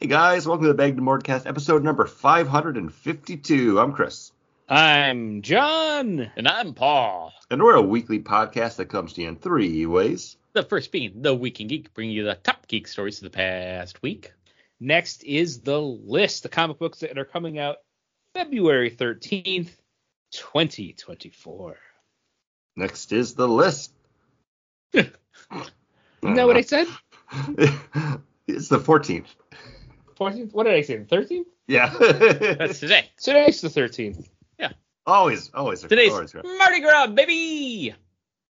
Hey guys, welcome to the Bagged and Boredcast, episode number 552. I'm Chris, I'm John. And I'm Paul. and we're a weekly podcast that comes to you in three ways. The first being The Week in Geek, bringing you the top geek stories of the past week. Next is the list, the comic books that are coming out February 13th, 2024. Next is the list. Isn't that what I said? it's the 14th. 14th? What did I say? The 13th? Yeah. That's today. Today's the 13th. Yeah. always, always. Today's always good. Mardi Gras, baby!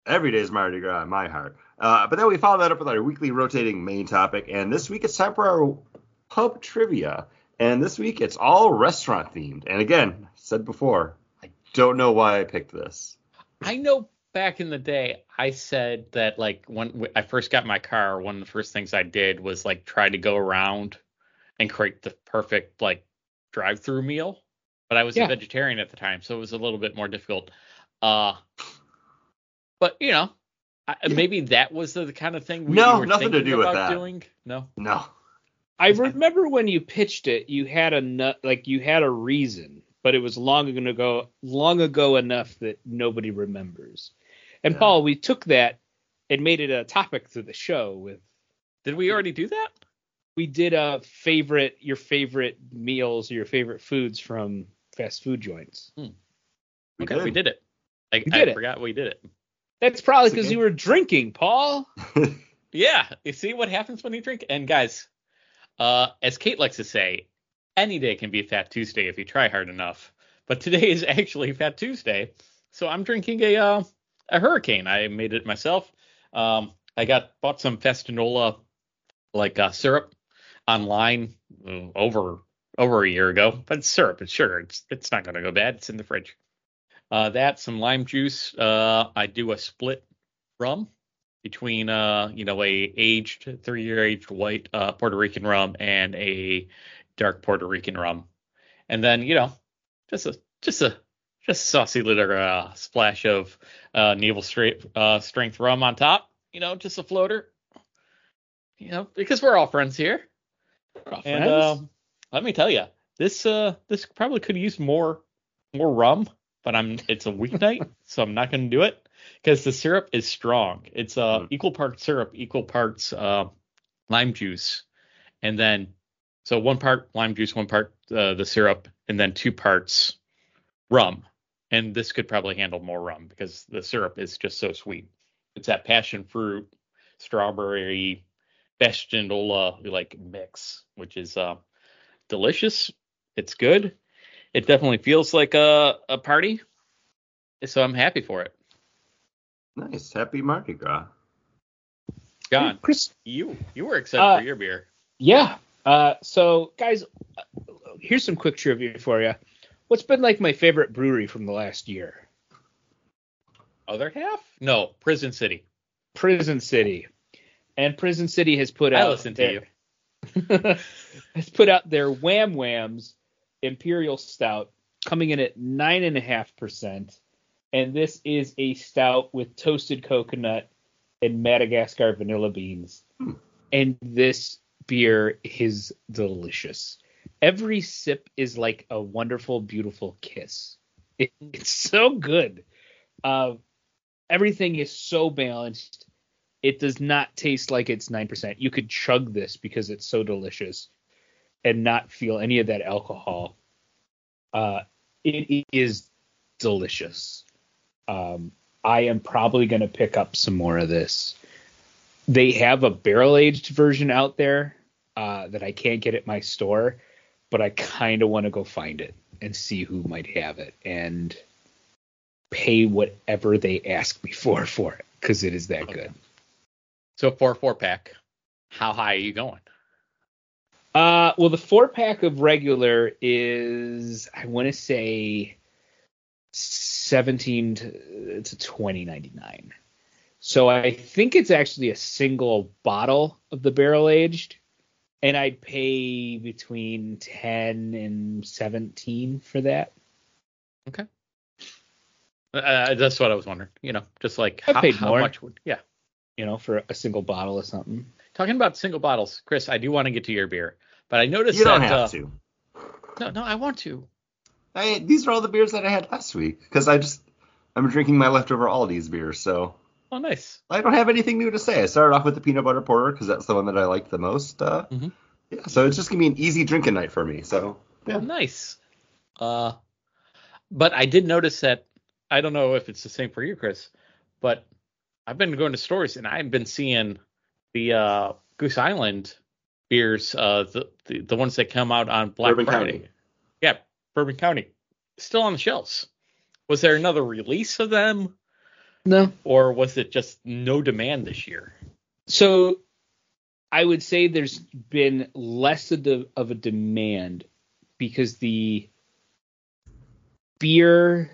Every day is Mardi Gras in my heart. Uh, but then we follow that up with our weekly rotating main topic, and this week it's time for our pub trivia. And this week it's all restaurant themed. And again, I said before, I don't know why I picked this. I know back in the day, I said that, like, when I first got my car, one of the first things I did was, like, try to go around and create the perfect, like, drive through meal. But I was Yeah. a vegetarian at the time, so it was a little bit more difficult. Uh, but, you know, I, maybe that was the kind of thing we No, you were nothing to thinking do with that. doing. No. No. I remember when you pitched it, you had a nu- like you had a reason, but it was long ago long ago enough that nobody remembers. And Yeah. Paul, we took that and made it a topic to the show with Did we already do that? We did a favorite your favorite meals or your favorite foods from fast food joints. We okay, did. we did it. I, We I did it. forgot we did it. That's probably because you were drinking, Paul. Yeah, you see what happens when you drink. And guys, uh, as Kate likes to say, any day can be Fat Tuesday if you try hard enough. But today is actually Fat Tuesday, so I'm drinking a uh, a Hurricane. I made it myself. Um, I got bought some Fassionola like uh, syrup online over over a year ago, but it's syrup. It's sugar. It's it's not gonna go bad. It's in the fridge. Uh, that some lime juice. Uh, I do a split rum between uh you know a aged three year aged white uh Puerto Rican rum and a dark Puerto Rican rum, and then you know just a just a just a saucy little uh, splash of uh naval straight strength rum on top. You know, just a floater. You know, because we're all friends here. And um, let me tell you, this uh this probably could use more more rum, but I'm it's a weeknight, so I'm not going to do it because the syrup is strong. It's uh Mm. equal parts syrup, equal parts uh lime juice, and then so one part lime juice, one part uh, the syrup, and then two parts rum. And this could probably handle more rum because the syrup is just so sweet. It's that passion fruit, strawberry, Fassionola like mix, which is uh, delicious. It's good. It definitely feels like a, a party. So I'm happy for it. nice. Happy Mardi Gras. John, Chris, you you were excited Uh, for your beer. yeah. Uh, so guys, uh, here's some quick trivia for you. What's been like my favorite brewery from the last year? Other half? No, Prison City. Prison City. And Prison City has put out. I listen to their, has put out their Wham Whams Imperial Stout coming in at nine and a half percent. And this is a stout with toasted coconut and Madagascar vanilla beans. Hmm. And this beer is delicious. Every sip is like a wonderful, beautiful kiss. It- it's so good. Uh, everything is so balanced. It does not taste like it's 9%. You could chug this because it's so delicious and not feel any of that alcohol. Uh, it is delicious. Um, I am probably going to pick up some more of this. They have a barrel aged version out there uh, that I can't get at my store, but I kind of want to go find it and see who might have it and pay whatever they ask me for for it because it is that Okay. good. So for a four pack, how high are you going? Uh, well, the four pack of regular is I want to say seventeen to, to twenty ninety nine. So I think it's actually a single bottle of the barrel aged, and I'd pay between ten and seventeen for that. Uh, that's what I was wondering. You know, just like I how, paid how more. much would yeah. You know, for a single bottle of something. Talking about single bottles, Chris, I do want to get to your beer, But I noticed You don't that. have uh, to. No, no, I want to. I, these are all the beers that I had last week because I just I'm drinking my leftover Aldi's beers, so Oh, nice. I don't have anything new to say. I started off with the peanut butter porter because that's the one that I like the most. Uh, Mhm. Yeah, so it's just gonna be an easy drinking night for me. So Oh, yeah, nice. Uh, but I did notice that I don't know if it's the same for you, Chris, but I've been going to stores and I've been seeing the uh, Goose Island beers, uh, the, the the ones that come out on Black Bourbon Friday. County. Yeah, Bourbon County, still on the shelves. Was there another release of them, No. or was it just no demand this year? So I would say there's been less of, the, of a demand because the beer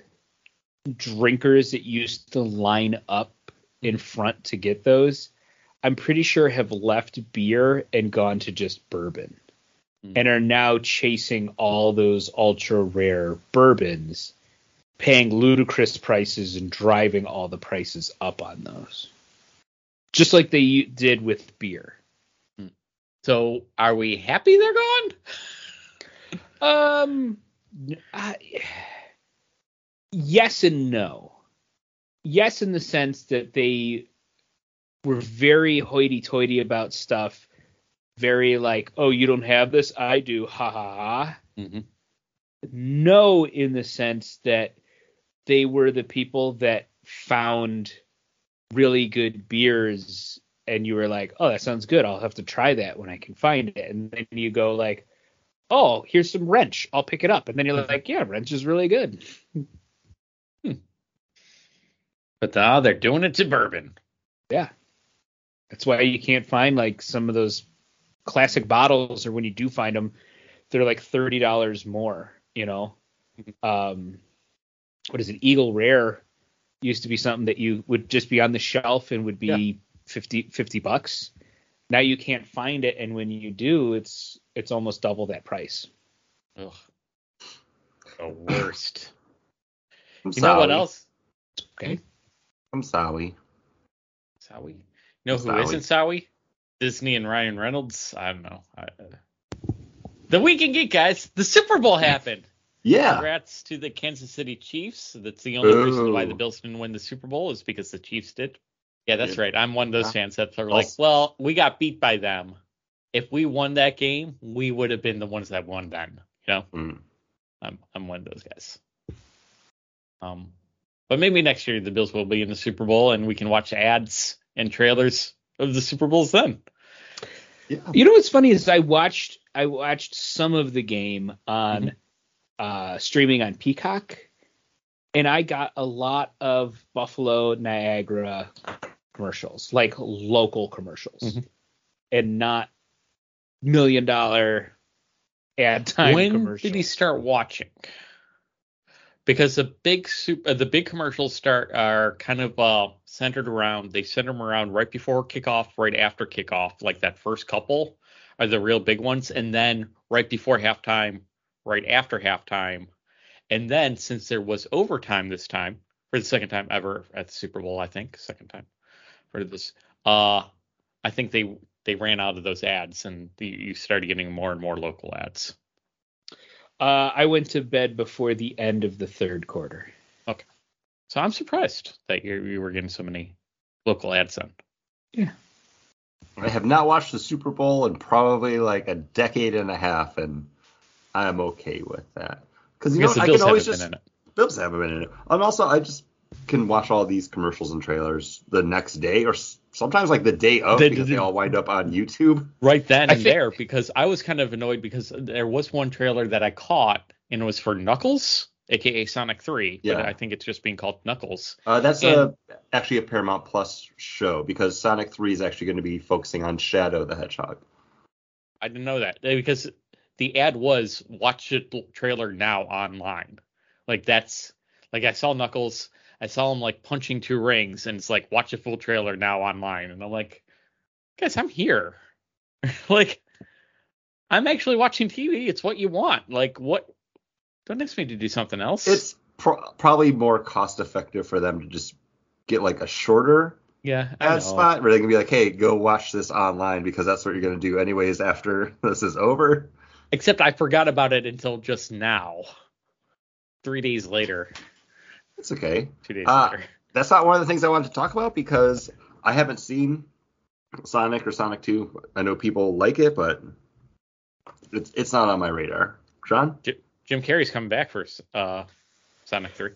drinkers that used to line up in front to get those, I'm pretty sure have left beer and gone to just bourbon Hmm. and are now chasing all those ultra rare bourbons, paying ludicrous prices and driving all the prices up on those. Just like they did with beer. So are we happy they're gone? Um, I, yes and no. Yes, in the sense that they were very hoity-toity about stuff, very like, "Oh, you don't have this, I do," ha ha ha. Mm-hmm. No, in the sense that they were the people that found really good beers, and you were like, "Oh, that sounds good. I'll have to try that when I can find it." And then you go like, "Oh, here's some wrench. I'll pick it up." And then you're like, "Yeah, wrench is really good." But uh, they're doing it to bourbon. Yeah. That's why you can't find like some of those classic bottles, or when you do find them, they're like thirty dollars more. You know, um, what is it? Eagle Rare used to be something that you would just be on the shelf and would be Yeah. 50, 50 bucks. Now you can't find it, and when you do, it's it's almost double that price. Ugh. The worst. I'm you know what else? Okay. I'm sorry. Sowie. You know who Sowie. not Sowie? Disney and Ryan Reynolds. I don't know. I, uh, the Week in Geek guys. The Super Bowl happened. Yeah. Congrats to the Kansas City Chiefs. That's the only reason why the Bills didn't win the Super Bowl is because the Chiefs did. Yeah, that's Yeah. right. I'm one of those Yeah. fans that are like, well, we got beat by them. If we won that game, we would have been the ones that won then. You know, Mm. I'm I'm one of those guys. Um, but maybe next year the Bills will be in the Super Bowl and we can watch ads and trailers of the Super Bowls then. Yeah. You know what's funny is I watched I watched some of the game on uh, streaming on Peacock, and I got a lot of Buffalo Niagara commercials, like local commercials, Mhm. and not million dollar ad time when commercials. did he start watching? Because the big soup, uh, the big commercials start are kind of uh, centered around. They center them around right before kickoff, right after kickoff. Like that first couple are the real big ones, and then right before halftime, right after halftime, and then since there was overtime this time for the second time ever at the Super Bowl, I think second time for this. Uh, I think they they ran out of those ads, and the, you started getting more and more local ads. Uh, I went to bed before the end of the third quarter. Okay. So I'm surprised that you you were getting so many local ads on. Yeah. I have not watched the Super Bowl in probably like a decade and a half, and I'm okay with that. Because you know the I Bills can always just been in. Bills haven't been in it, and also I just can watch all these commercials and trailers the next day, or sometimes like the day of, The- because the- they all wind up on YouTube. Right then I and think- there, because I was kind of annoyed because there was one trailer that I caught and it was for Knuckles, aka Sonic 3, Yeah. but I think it's just being called Knuckles. Uh, that's And- a actually a Paramount Plus show because Sonic 3 is actually going to be focusing on Shadow the Hedgehog. I didn't know that eh, because the ad was watch the trailer now online. Like that's like I saw Knuckles, I saw him like punching two rings, and it's like watch a full trailer now online, and I'm like, guys, I'm here. like I'm actually watching TV. It's what you want. Like what? Don't ask me to do something else. It's pro- probably more cost effective for them to just get like a shorter Yeah, ad spot where they can be like, hey, go watch this online because that's what you're going to do anyways after this is over. Except I forgot about it until just now. Three days later. It's okay. Two days Uh, later. That's not one of the things I wanted to talk about because I haven't seen Sonic or Sonic 2. I know people like it, but it's it's not on my radar. John? Jim Carrey's coming back for uh, Sonic 3.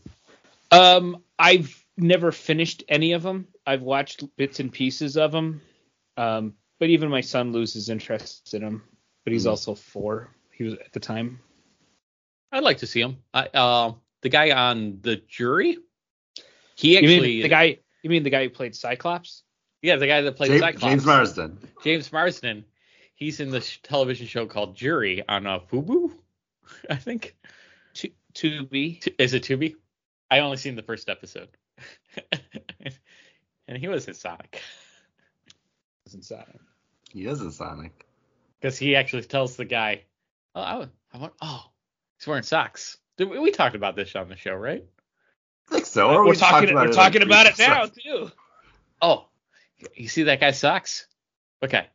Um, I've never finished any of them. I've watched bits and pieces of them. Um, but even my son loses interest in them. But he's Mhm. also four. He was at the time. I'd like to see him. I, uh, the guy on the jury, he You actually, mean the guy? You mean the guy who played Cyclops? yeah, the guy that played James, Cyclops, James Marsden. James Marsden. He's in this television show called Jury on uh, Fubu, I think. To to be. Is it Tubi? I only seen the first episode, and he was in Sonic Wasn't Sonic. He is in Sonic. because he actually tells the guy, "Oh, I, I want, oh, he's wearing socks." Did we, we talked about this on the show, right? I think so. Or we're we talking. about We're it talking about it now too. Oh, you see that guy socks? Okay,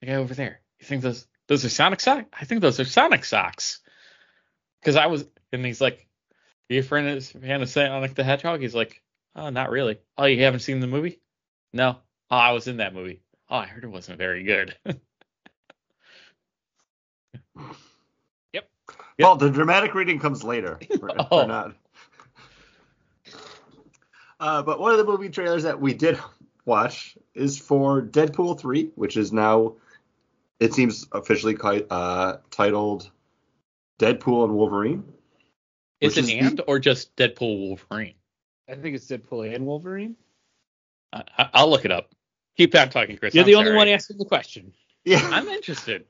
the guy over there. You think those those are Sonic socks? I think those are Sonic socks. Because I was, and he's like, "Are you a friend of fan of Sonic the Hedgehog?" He's like, "Oh, not really. Oh, you haven't seen the movie? No. Oh, I was in that movie. Oh, I heard it wasn't very good." Well, the dramatic reading comes later. We're, we're Oh. not. Uh, but one of the movie trailers that we did watch is for Deadpool 3, which is now, it seems officially uh, titled Deadpool and Wolverine. is Which it is the- and or just Deadpool Wolverine? I think it's Deadpool and Wolverine. I, I- I'll look it up. Keep on talking, Chris. You're I'm the only one asking the question. Yeah. I'm interested.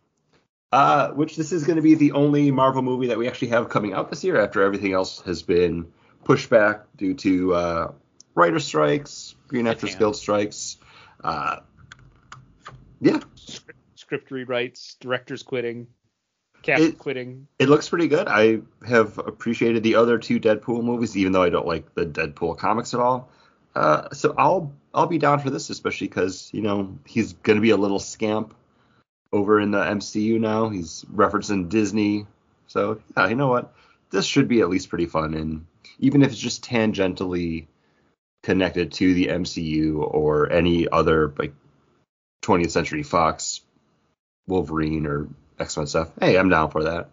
Uh, which this is going to be the only Marvel movie that we actually have coming out this year after everything else has been pushed back due to uh, writer strikes, Green Actors. Guild strikes. Uh, yeah, Script, script rewrites, directors quitting, cast It- quitting. it looks pretty good. I have appreciated the other two Deadpool movies, even though I don't like the Deadpool comics at all. Uh, so I'll I'll be down for this, especially because you know he's going to be a little scamp over in the MCU now. He's referencing Disney, so yeah, you know what? This should be at least pretty fun, and even if it's just tangentially connected to the MCU or any other like 20th Century Fox Wolverine or X Men stuff, hey, I'm down for that.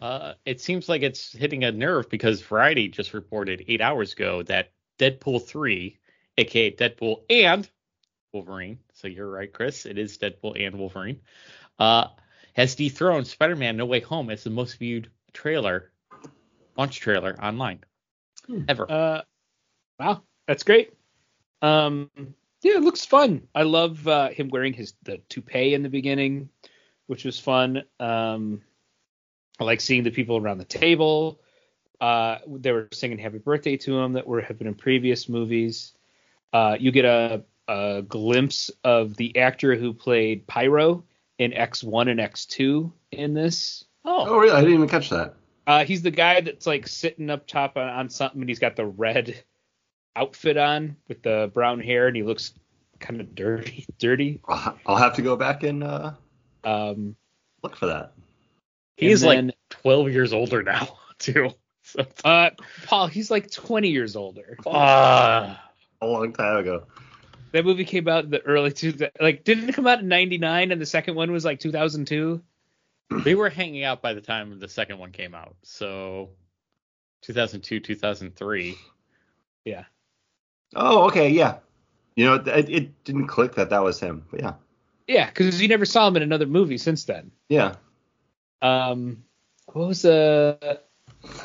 Uh, it seems like it's hitting a nerve because Variety just reported eight hours ago that Deadpool 3, aka Deadpool and Wolverine, so you're right, Chris, it is Deadpool and Wolverine, uh, has dethroned Spider Man No Way Home as the most viewed trailer, launch trailer online ever. Uh, wow, that's great. Um, yeah, it looks fun. I love uh, him wearing his the toupee in the beginning, which was fun. Um, I like seeing the people around the table. Uh, they were singing "Happy Birthday" to him that were have been in previous movies. Uh, you get a, a glimpse of the actor who played Pyro in X1 and X2 in this. oh, Oh, really? I didn't even catch that. Uh, he's the guy that's like sitting up top on, on something, and he's got the red outfit on with the brown hair, and he looks kind of dirty. Dirty. I'll I'll have to go back and uh, Um, look for that. he's and like 12 years older now, too. So, uh, Paul, he's like 20 years older. uh, A long time ago. That movie came out in the early two. Like, didn't it come out in '99, and the second one was like 2002? they were hanging out by the time the second one came out. So 2002, 2003. Yeah. Oh, okay, yeah. You know, it, it didn't click that that was him, but yeah, Yeah, because you never saw him in another movie since then. yeah. Um, what was the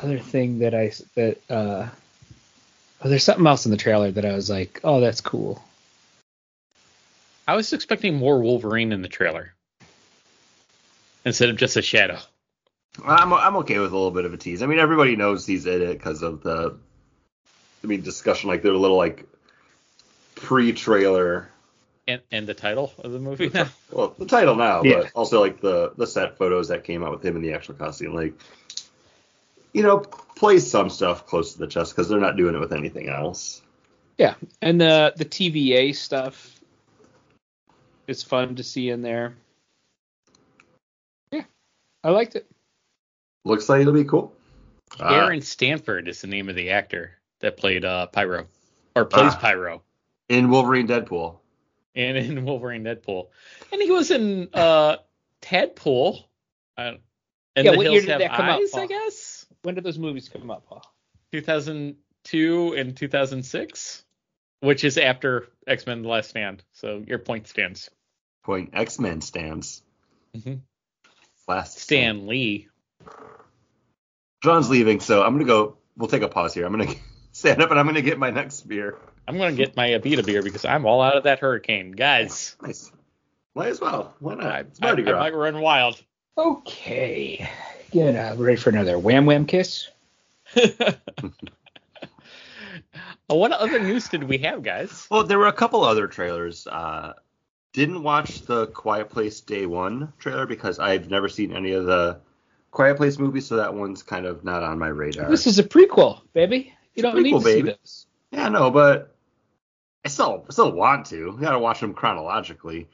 other thing that I that uh? Oh, there's something else in the trailer that I was like, oh, that's cool. I was expecting more Wolverine in the trailer instead of just a shadow. I'm I'm okay with a little bit of a tease. I mean, everybody knows he's in it because of the, I mean, discussion like their little like pre-trailer. And, and the title of the movie now. Well, the title now, Yeah. but also like the the set photos that came out with him in the actual costume. Like, you know, play some stuff close to the chest because they're not doing it with anything else. Yeah, and the the TVA stuff is fun to see in there. Yeah, I liked it. Looks like it'll be cool. Uh, Aaron Stanford is the name of the actor that played uh, Pyro, or plays Ah. Pyro, in Wolverine Deadpool. and in Wolverine Deadpool, and he was in uh, Tadpole. Uh, and Yeah, the what year Hills did Have that come out, Eyes, I guess. When did those movies come up, Paul? 2002 and 2006, which is after X Men: The Last Stand. So your point stands. Point X Men stands. Mhm. Last Stan Lee. John's leaving, so I'm gonna go. We'll take a pause here. I'm gonna stand up and I'm gonna get my next beer. I'm gonna get my Abita beer because I'm all out of that hurricane, guys. Nice. Might as well. Why not? I, It's I, Mardi I Gras. might run wild. Okay, get uh, ready for another wham wham kiss. What other news did we have, guys? Well, there were a couple other trailers. Uh, didn't watch the Quiet Place Day One trailer because I've never seen any of the Quiet Place movies, so that one's kind of not on my radar. This is a prequel, baby. You It's don't need prequel, to baby. see this. Yeah, no, but I still I still want to. You gotta watch them chronologically.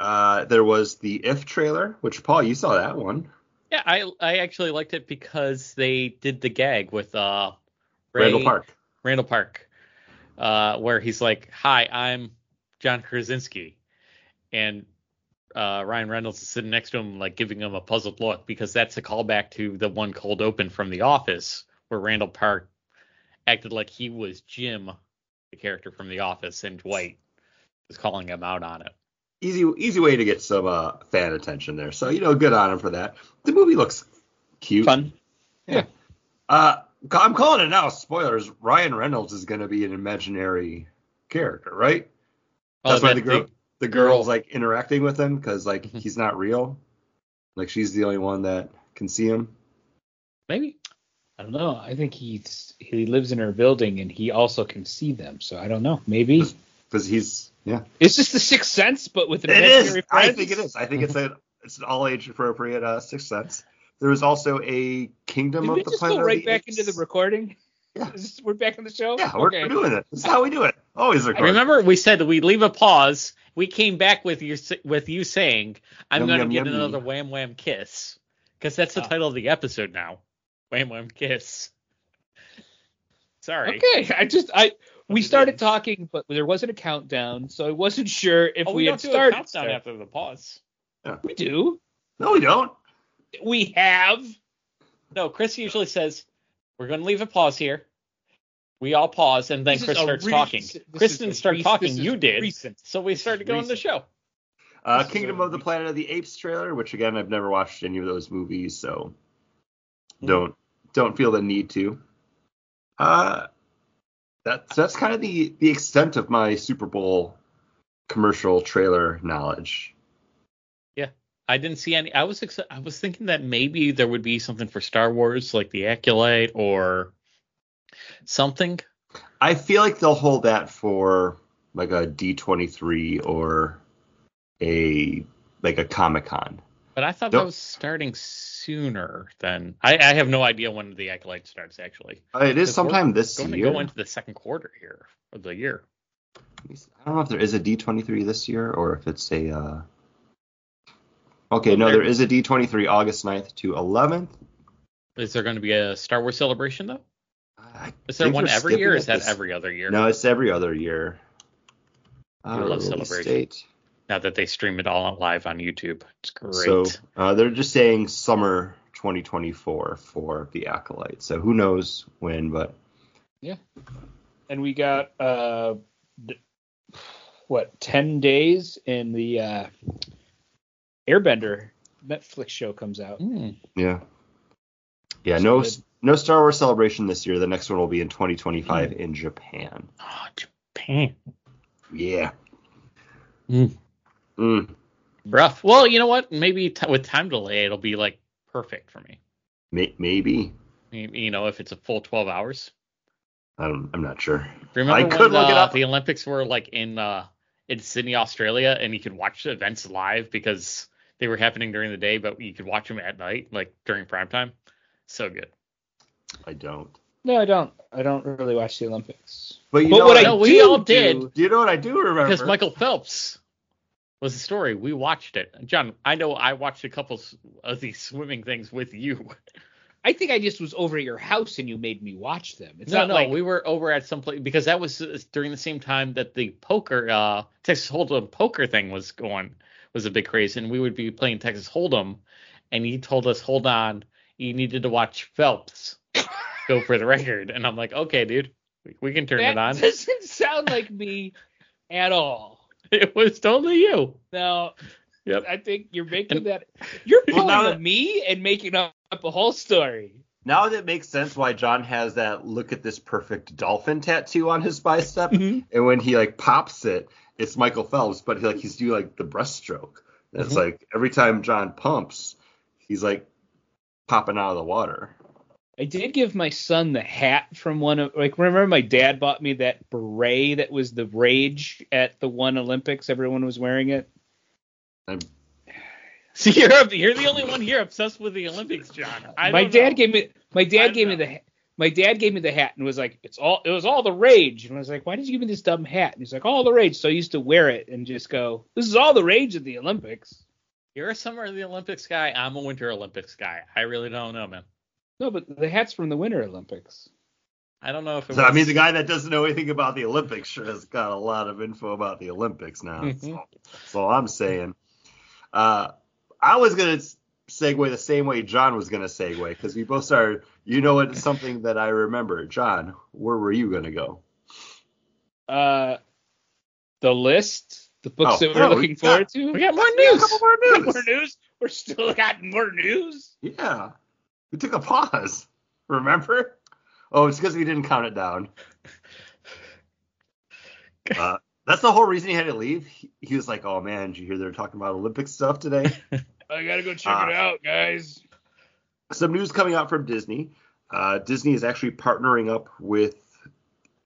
Uh, there was the If trailer, which Paul, you saw that one. Yeah, I I actually liked it because they did the gag with uh Ray, Randall Park. Randall Park, uh, where he's like, "Hi, I'm John Krasinski," and uh, Ryan Reynolds is sitting next to him, like giving him a puzzled look because that's a callback to the one cold open from The Office, where Randall Park acted like he was Jim, the character from The Office, and Dwight was calling him out on it. Easy easy way to get some uh, fan attention there. So you know, good on him for that. The movie looks cute. Fun. Yeah. Uh, I'm calling it now. Spoilers. Ryan Reynolds is going to be an imaginary character, right? That's Oh, why the girl, the girl's like interacting with him because like Mhm. he's not real. Like she's the only one that can see him. maybe. I don't know. I think he's he lives in her building and he also can see them. So I don't know. Maybe Because he's yeah. it's just the sixth sense, but with an It is. imaginary I think it is. I think it's a it's an all age appropriate uh, sixth sense. There was also a Kingdom Did of we the just Planet go right the back Apes. into the recording? Yeah. Is this, we're back on the show. Yeah, we're, okay. we're doing it. This is how we do it. Always record. Remember, we said that we leave a pause. We came back with you with you saying, "I'm gonna yum, get yummy. another wham wham kiss," because that's the Ah. title of the episode now. Wham wham kiss. Sorry. Okay. I just I we started talking, but there wasn't a countdown, so I wasn't sure if Oh, we, we, had don't do a started. countdown after the pause. We do. No, we don't. We have. No, Chris usually says, "We're gonna leave a pause here." We all pause, and then This Chris starts re- talking. this Chris is didn't start re- talking. You did. recent. So we started going to the show. Uh, Kingdom of the re- Planet of the Apes trailer, which again I've never watched any of those movies, so Mhm. don't don't feel the need to. Uh, that's that's kind of the the extent of my Super Bowl commercial trailer knowledge. I didn't see any. I was ex- I was thinking that maybe there would be something for Star Wars, like the Acolyte or something. I feel like they'll hold that for like a D23 or a like a Comic Con. But I thought Nope. that was starting sooner than. I, I have no idea when the Acolyte starts actually. Uh, it is sometime this Going to year. go into the second quarter here of the year. I don't know if there is a D23 this year or if it's a. Uh... Okay, no, There- there is a D23 August 9th to 11th. Is there going to be a Star Wars celebration though? I Is there one every year? Or is that this- every other year? No, it's every other year. Uh, love release celebration. date. Now that they stream it all live on YouTube, it's great. So uh, they're just saying summer 2024 for the Acolyte. So who knows when, but yeah. and we got uh what 10 days in the uh airbender netflix show comes out Hmm. yeah. Yeah, So no good. no Star Wars celebration this year. The next one will be in 2025 in Japan. Oh, Japan. Yeah. Mm. Mm, Rough. Well, you know what? Maybe t- with time delay, it'll be like perfect for me. may- maybe. You you know, if it's a full 12 hours. I don't, I'm not sure. Remember I when could look it uh, up. the Olympics were like in uh, in Sydney, Australia, and you could watch the events live because they were happening during the day, but you could watch them at night, like during prime time. So good. I don't. No, I don't. I don't really watch the Olympics. But you But know what what I No, we all did. Do you know what I do remember? Because Michael Phelps was the story. We watched it. John, I know I watched a couple of these swimming things with you. I think I just was over at your house and you made me watch them. It's no, not no, like we were over at some place because that was uh, during the same time that the poker, uh, Texas Hold'em poker thing was going, was a big craze, and we would be playing Texas Hold'em, and he told us, hold on, you needed to watch Phelps go for the record, and I'm like, okay, dude, we, we can turn that it on. It doesn't sound like me at all. It was totally you. No, Yep. I think you're making And- that. You're pulling now a that- me and making up a whole story. Now that makes sense why John has that look at this perfect dolphin tattoo on his bicep. Mhm. And when he like pops it, it's Michael Phelps, but he like he's doing like the breaststroke. And It's Mhm. like every time John pumps, he's like popping out of the water. I did give my son the hat from one of like remember my dad bought me that beret that was the rage at the one Olympics. Everyone was wearing it. I'm, See, you're you're the only one here obsessed with the Olympics, John. I my dad know. gave me my I dad don't gave me the ha- my dad gave me the hat and was like it's all it was all the rage and I was like why did you give me this dumb hat and he's like all the rage so I used to wear it and just go this is all the rage at the Olympics. You're a summer of the Olympics guy. I'm a winter Olympics guy. I really don't know, man. No, but the hat's from the Winter Olympics. I don't know if it so was. I mean, the guy that doesn't know anything about the Olympics sure has got a lot of info about the Olympics now. Mhm. So, I'm saying. Uh, I was gonna s- segue the same way John was gonna segue because we both started. You know, it's something that I remember. John, where were you gonna go? Uh, the list, the books Oh, that we're we looking got- forward to. we got more We news. couple more news. more news. We're still got more news. Yeah, we took a pause. Remember? Oh, it's because we didn't count it down. Uh, that's the whole reason he had to leave. He, he was like, "Oh man, did you hear they're talking about Olympic stuff today?" I gotta go check Ah. it out, guys. Some news coming out from Disney. Uh, Disney is actually partnering up with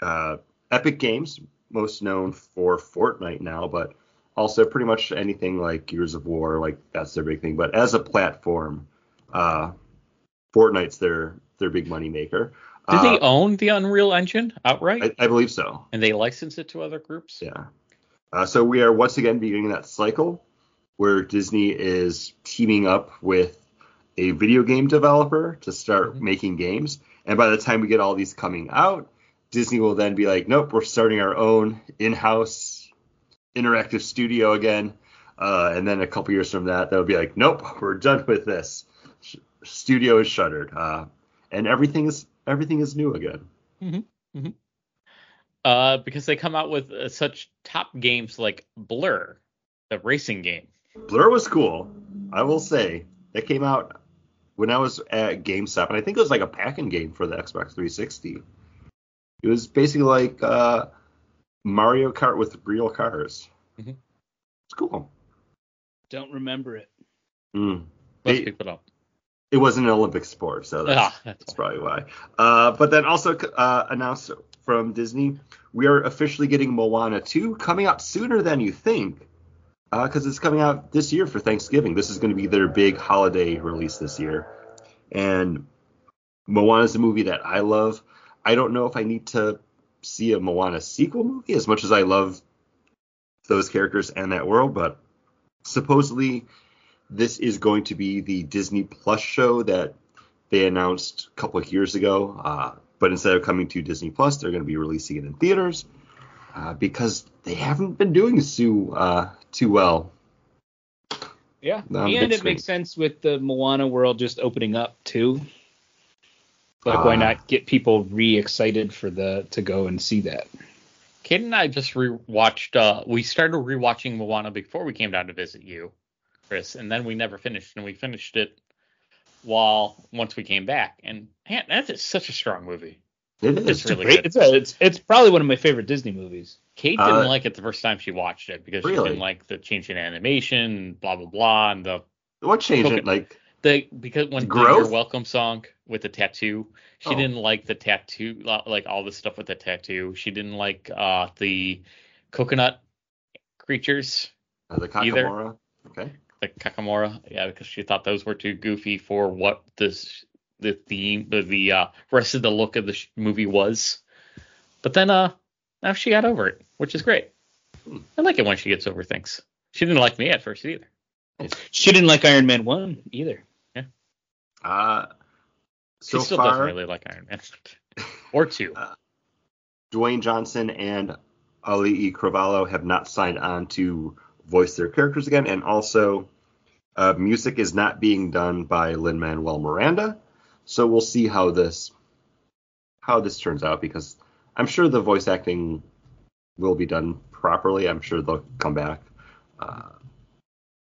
uh, Epic Games, most known for Fortnite now, but also pretty much anything like Gears of War, like that's their big thing. But as a platform, uh, Fortnite's their their big money maker. Did Uh, they own the Unreal Engine outright? I, I believe so. and they license it to other groups? Yeah. Uh, so we are once again beginning that cycle where Disney is teaming up with a video game developer to start Mhm. making games. And by the time we get all these coming out, Disney will then be like, nope, we're starting our own in-house interactive studio again. Uh, and then a couple years from that, they'll be like, nope, we're done with this. Sh- Studio is shuttered, uh, and everything is everything is new again. Uh, because they come out with uh, such top games like Blur, the racing game. Blur was cool. I will say that came out when I was at GameStop, and I think it was like a packing game for the Xbox 360. It was basically like uh, Mario Kart with real cars. Mhm. It's cool. Don't remember it. Mm. Most They- people don't. It wasn't an Olympic sport, so that's, Ah, that's that's probably why. Uh, but then also uh, announced from Disney, we are officially getting Moana 2 coming out sooner than you think, because it's coming out this year for Thanksgiving. This is going to be their big holiday release this year, and Moana is a movie that I love. I don't know if I need to see a Moana sequel movie as much as I love those characters and that world, but supposedly this is going to be the Disney Plus show that they announced a couple of years ago. Uh, but instead of coming to Disney Plus, they're going to be releasing it in theaters uh, because they haven't been doing too uh, too well. Yeah, No, and it makes sense with the Moana world just opening up too. Like, Ah. why not get people re-excited for the to go and see that? Kate and I just rewatched. Uh, we started rewatching Moana before we came down to visit you, Chris, and then we never finished. And we finished it while once we came back. And man, that's just such a strong movie. It is. It's really Great. good. It's a, it's it's probably one of my favorite Disney movies. Kate Uh, didn't like it the first time she watched it because she didn't like the change in animation, blah blah blah, and the what change it? Like, the because when Growth? Your Welcome song with the tattoo, she Oh. didn't like the tattoo, like all the stuff with the tattoo. She didn't like uh the coconut creatures, uh, the Either. Kakamora. Okay. the kakamora, yeah, because she thought those were too goofy for what this the theme, the, the uh, rest of the look of the sh- movie was. But then uh, now she got over it, which is great. I like it when she gets over things. She didn't like me at first either. She didn't like Iron Man one either. Uh, She so still doesn't far, really like Iron Man or two. Dwayne Johnson and Ali E. Cravalho have not signed on to voice their characters again, and also uh, music is not being done by Lin Manuel Miranda. So we'll see how this how this turns out because I'm sure the voice acting will be done properly. I'm sure they'll come back. Uh,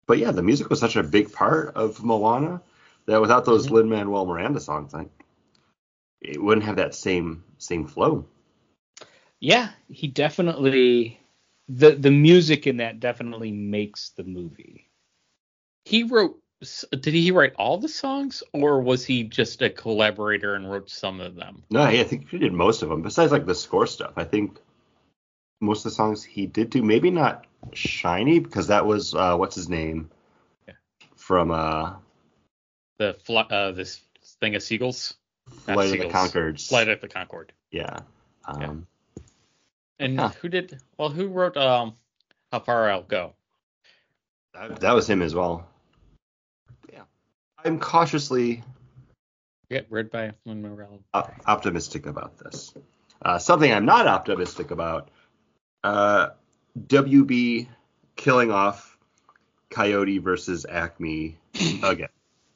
but yeah, the music was such a big part of Moana that without those Mhm. Lin Manuel Miranda songs, like it wouldn't have that same same flow. Yeah, he definitely the the music in that definitely makes the movie. he wrote. Did he write all the songs, or was he just a collaborator and wrote some of them? No, I think he did most of them. Besides like the score stuff, I think most of the songs he did do. Maybe not Shiny because that was uh, what's his name Yeah. from uh, The fl- uh, this thing of seagulls. Flight of the Seagulls. Conchords. Flight of the Conchord. Yeah. Um, And Huh. who did? Well, who wrote um, How Far I'll Go? that, that was him as well. I'm cautiously Yeah, read by Manuel. op- optimistic about this. Uh, something I'm not optimistic about. Uh, WB killing off Coyote versus Acme again.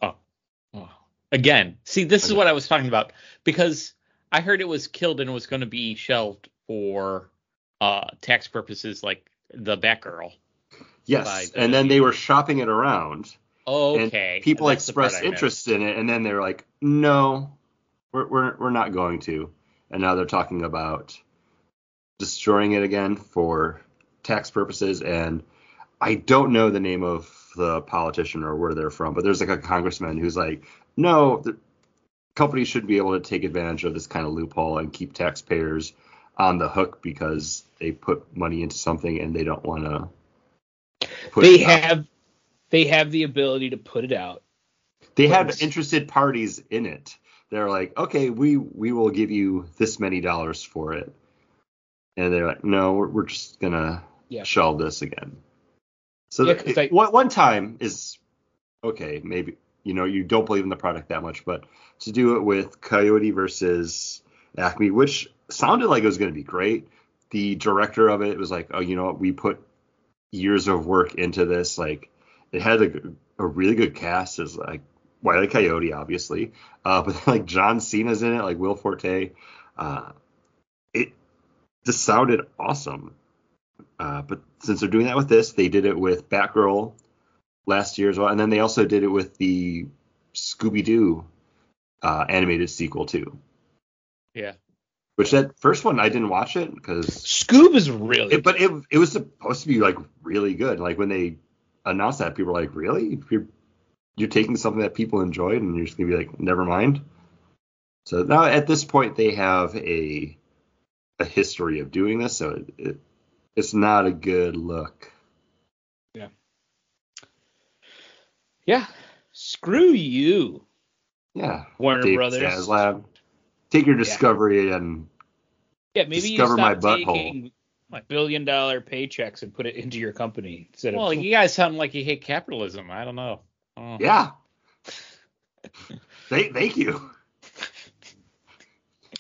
Oh. Again, see, this is what I was talking about because I heard it was killed and it was going to be shelved for uh, tax purposes, like the Batgirl. Yes, and then they were shopping it around. Okay. And people expressed interest in it, and then they were like, "No, we're we're we're not going to." And now they're talking about destroying it again for tax purposes. And I don't know the name of the politician or where they're from, but there's like a congressman who's like, "No, the companies should be able to take advantage of this kind of loophole and keep taxpayers on the hook because they put money into something and they don't want to." They have they have the ability to put it out. they have interested parties in it. They're like, okay, we we will give you this many dollars for it, and they're like, no, we're, we're just gonna Yeah. shelve this again. So Yeah, 'cause I- one one time is okay, maybe you know you don't believe in the product that much, but to do it with Coyote versus Acme, which sounded like it was gonna be great. The director of it was like, oh, you know what, we put years of work into this, like it had a, a really good cast as like Wiley Coyote, obviously, uh, but like John Cena's in it, like Will Forte. Uh, it just sounded awesome. Uh, but since they're doing that with this, they did it with Batgirl last year as well, and then they also did it with the Scooby Doo uh, animated sequel too. Yeah. Which that first one I didn't watch it because Scoob is really it, but it it was supposed to be like really good. Like when they announced that, people were like, "Really? You're you're taking something that people enjoyed and you're just gonna be like, never mind." So now at this point, they have a a history of doing this, so it, it it's not a good look. yeah. Yeah. Screw you, Yeah, Warner David Brothers. Zaslav, take your discovery and Yeah, maybe Discover you my butthole. taking billion dollar paychecks and put it into your company instead Well, of you guys sound like you hate capitalism. I don't know. Oh. yeah. thank, thank you.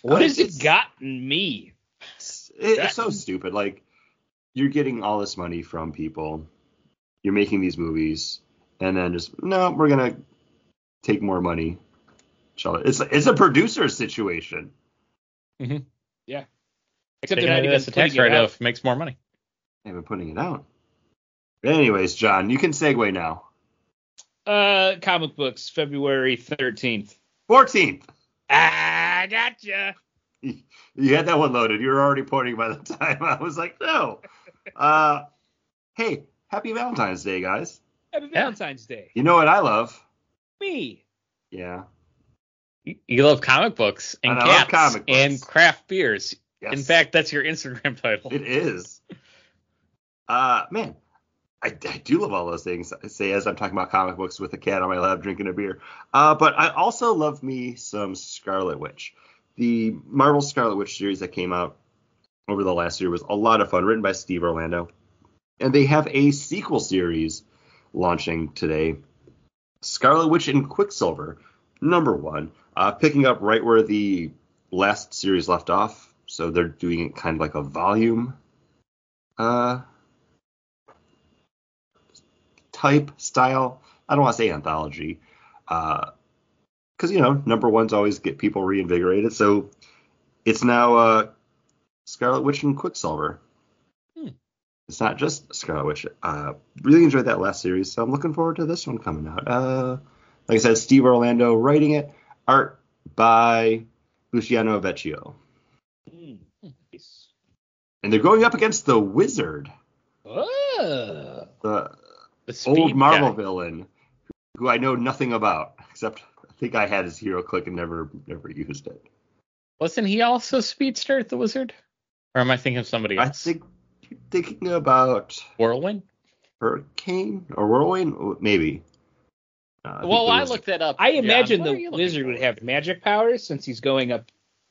what has it gotten me? It's, it- That- it's so stupid. Like you're getting all this money from people, you're making these movies, and then just no, we're gonna take more money. It's it's a producer situation. Mm-hmm. Except Taking they're not even as a tax putting it out. write-off makes more money. They've been putting it out. But anyways, John, you can segue now. Uh, comic books, February thirteenth. 14th. Ah, gotcha. You had that one loaded. You were already pointing by the time I was like, no. Uh, hey, happy Valentine's Day, guys. Happy Valentine's Day. You know what I love? Me. Yeah. You- You love comic books and And I love cats comic books. and craft beers. Yes. In fact, that's your Instagram title. It is. Uh, man, I, I do love all those things. I say as I'm talking about comic books with a cat on my lap drinking a beer. Uh, but I also love me some Scarlet Witch. The Marvel Scarlet Witch series that came out over the last year was a lot of fun, written by Steve Orlando. And they have a sequel series launching today Scarlet Witch and Quicksilver, number one, uh, picking up right where the last series left off. So they're doing it kind of like a volume uh, type style. I don't want to say anthology, because uh, you know number ones always get people reinvigorated. So it's now uh, Scarlet Witch and Quicksilver. Hmm. It's not just Scarlet Witch. Uh, really enjoyed that last series, so I'm looking forward to this one coming out. Uh, like I said, Steve Orlando writing it, art by Luciano Vecchio. And they're going up against the Wizard. Oh. The, the old Marvel guy. villain who I know nothing about, except I think I had his hero click and never never used it. Wasn't he also Speedster, the Wizard? Or am I thinking of somebody else? I think thinking about Whirlwind, Hurricane, or Whirlwind, maybe. Uh, well, I, I looked that up. I imagine the wizard would have magic powers since he's going up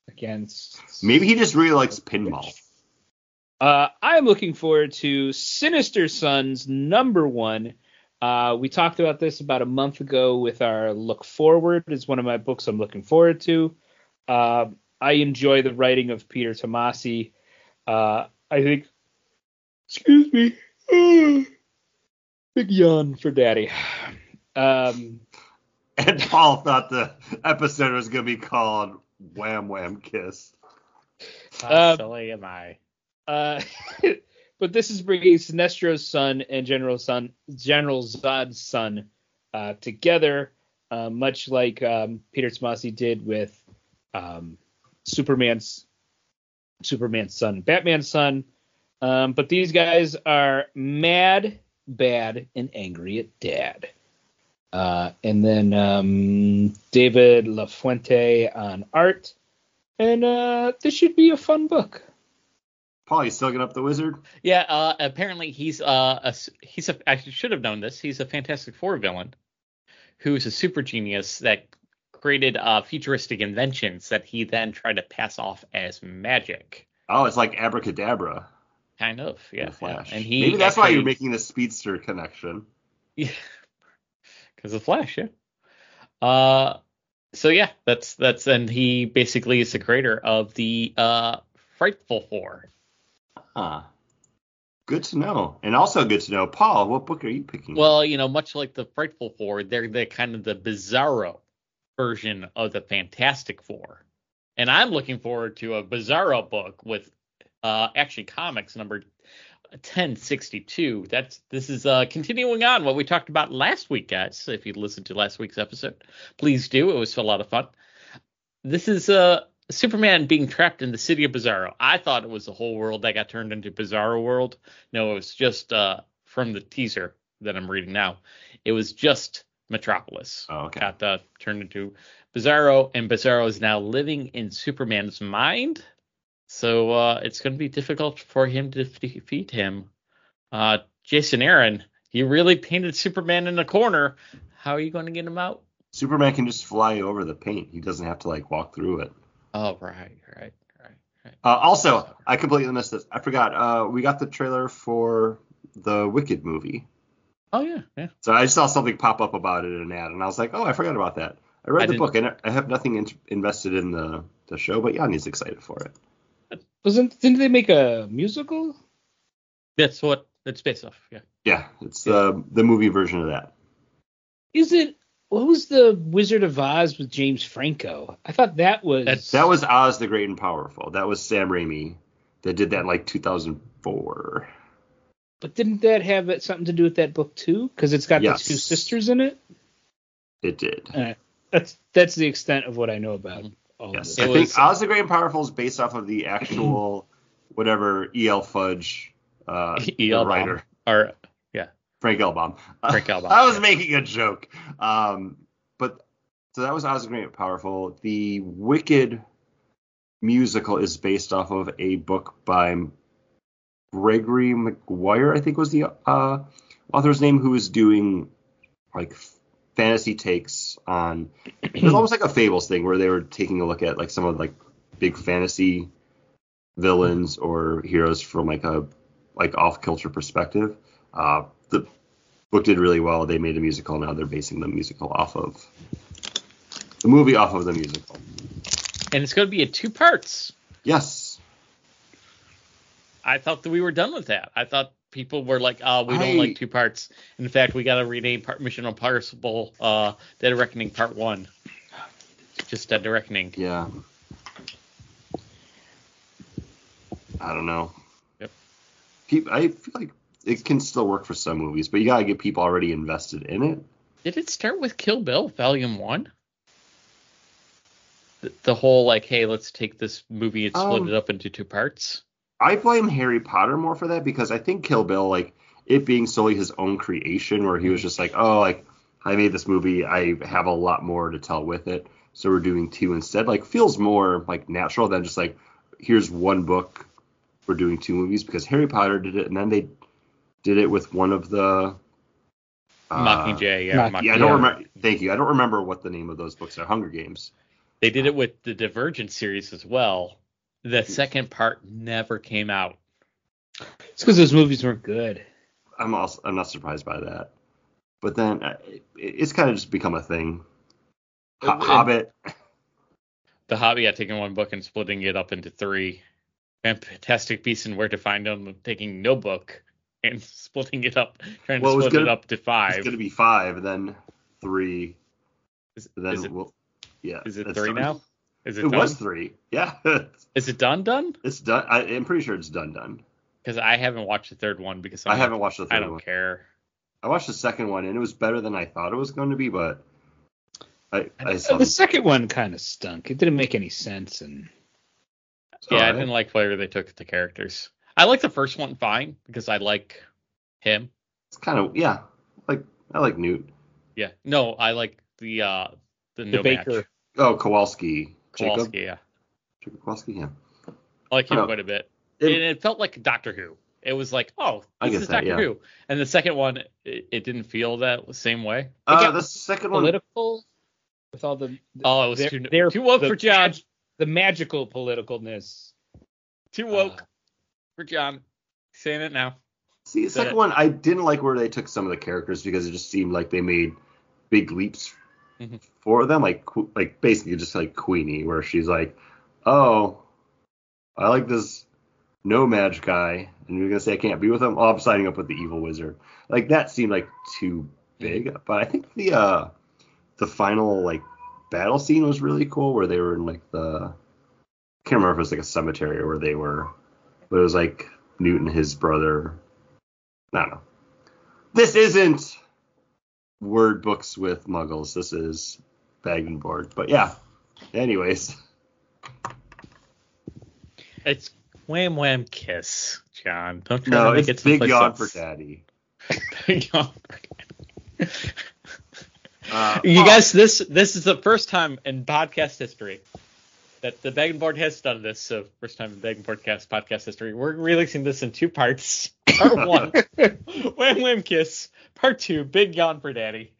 against. Maybe he just really likes pinball. Uh, I'm looking forward to Sinister Sons number one. Uh, we talked about this about a month ago with our Look Forward. is one of my books I'm looking forward to. Uh, I enjoy the writing of Peter Tomasi. Uh, I think. Excuse me. big yawn for Daddy. Um, and Paul thought the episode was going to be called Wham Wham Kiss. How silly am I? Uh, but this is bringing Sinestro's son and General son General Zod's son uh, together, uh, much like um, Peter Tomasi did with um, Superman's Superman's son, Batman's son. Um, but these guys are mad, bad, and angry at dad. Uh, and then um, David LaFuente on art. And uh, this should be a fun book. Paul, you still get up the wizard? Yeah, uh, apparently he's uh a, he's a I should have known this. He's a Fantastic Four villain who's a super genius that created uh, futuristic inventions that he then tried to pass off as magic. Oh, it's like abracadabra. Kind of, yeah. Flash. Yeah. And he maybe that's actually, why you're making the speedster connection. Yeah, because of Flash, yeah. Uh, so yeah, that's that's and he basically is the creator of the uh Frightful Four. Ah. Good to know. And also good to know, Paul, what book are you picking? Well, you know, much like the Frightful Four, they're the kind of the bizarro version of the Fantastic Four. And I'm looking forward to a bizarro book with uh Action Comics number 1062. That's this is uh continuing on what we talked about last week, guys. If you listened to last week's episode, please do. It was a lot of fun. This is uh Superman being trapped in the city of Bizarro. I thought it was the whole world that got turned into Bizarro World. No, it was just uh, from the teaser that I'm reading now. It was just Metropolis. Oh, okay. Got uh, turned into Bizarro, and Bizarro is now living in Superman's mind. So uh, it's going to be difficult for him to defeat him. Uh, Jason Aaron, you really painted Superman in a corner. How are you going to get him out? Superman can just fly over the paint. He doesn't have to like walk through it. Oh, right, right, right, right. Uh, also, I completely missed this. I forgot. Uh, we got the trailer for the Wicked movie. Oh yeah, yeah. So I just saw something pop up about it in an ad, and I was like, oh, I forgot about that. I read I the book, and I have nothing in- invested in the the show, but yeah, Yanni's excited for it. Wasn't didn't they make a musical? That's what it's based off. Yeah. Yeah, it's yeah. Uh, the movie version of that. Is it what was the Wizard of Oz with James Franco? I thought that was That's, that was Oz the Great and Powerful. That was Sam Raimi that did that in like 2004. But didn't that have something to do with that book too? Because it's got yes. the two sisters in it. It did. Right. That's that's the extent of what I know about all yes. of this. I think Oz the Great and Powerful is based off of the actual whatever E.L. Fudge uh, E.L. writer. Or Frank Elbaum. Frank L. Baum. I was yeah. making a joke. Um, but so that was Oz Great Powerful. The Wicked musical is based off of a book by Gregory Maguire, I think was the uh, author's name who was doing like fantasy takes on. It was almost like a Fables thing where they were taking a look at like some of like big fantasy villains or heroes from like a like off kilter perspective. Uh, the book did really well. They made a musical. Now they're basing the musical off of the movie off of the musical. And it's going to be in two parts. Yes. I thought that we were done with that. I thought people were like, "Oh, we don't I- like two parts." In fact, we got to rename part Mission Impossible uh, Dead Reckoning Part One. Just Dead Reckoning. Yeah. I don't know. Yep. Peop I feel like it can still work for some movies, but you gotta get people already invested in it. Did it start with Kill Bill Volume One? The, the whole like, hey, let's take this movie and split Um, it up into two parts. I blame Harry Potter more for that because I think Kill Bill, like it being solely his own creation, where he was just like, oh, like I made this movie, I have a lot more to tell with it, so we're doing two instead. Like feels more like natural than just like here's one book, we're doing two movies because Harry Potter did it, and then they did it with one of the. uh, Mockingjay, yeah, Mock- Mock- Yeah, I don't remember. Thank you. I don't remember what the name of those books are. Hunger Games. They did it with the Divergent series as well. The second part never came out. It's because those movies weren't good. I'm also I'm not surprised by that. But then uh, it, it's kind of just become a thing. Ho- And- Hobbit. The Hobby had taken one book and splitting it up into three. Fantastic Beasts and Where to Find Them taking no book and splitting it up, trying to Well, it was split it gonna- up to five. It's gonna be five, and then three. Is, Then is it, we'll, yeah. is it three done. now? Is it, It, done? was three. Yeah. Is it done? Done? it's done. I, I'm pretty sure it's done. Done. Because I haven't watched the third one because I'm I haven't watched the third one. I don't one. care. I watched the second one, and it was better than I thought it was going to be, but I I saw the second one kind of stunk. It didn't make any sense, and Yeah, I didn't like where they took the characters. I like the first one fine because I like him. It's kind of yeah. Like I like Newt. Yeah. No, I like the uh the, the no Baker. match. Oh, Kowalski. Jacob. Kowalski, yeah. Jacob Kowalski. Yeah. I like him Oh. quite a bit. It- and it felt like Doctor Who. It was like, oh, I this is that, Doctor yeah. Who. And the second one, it, it didn't feel that same way. Uh, the second one. political with all the Oh, it was They're- too, they're too woke the for John. the magical politicalness. Too woke Uh, for John. Saying it now. See, the second one, I didn't like where they took some of the characters because it just seemed like they made big leaps Mhm. for them, like like basically just like Queenie, where she's like, "Oh, I like this No-Maj guy, and you're gonna say I can't be with him? Oh, I'm signing up with the evil wizard." Like that seemed like too big, but I think the uh the final like battle scene was really cool, where they were in like the I can't remember if it was like a cemetery where they were, but it was like Newton, his brother. I don't know. This isn't word books with muggles. This is Bagged and Bored. But yeah. Anyways. It's Wham Wham Kiss, John. Don't try No, to make it's it big yawn for daddy. Big yawn for Daddy. Uh, You oh, guys, this this is the first time in podcast history that the Bagged and Bored has done this. So first time in Bagged and Boredcast podcast history. We're releasing this in two parts. Part one, Wham Wham Kiss. Part two, Big Yawn for Daddy.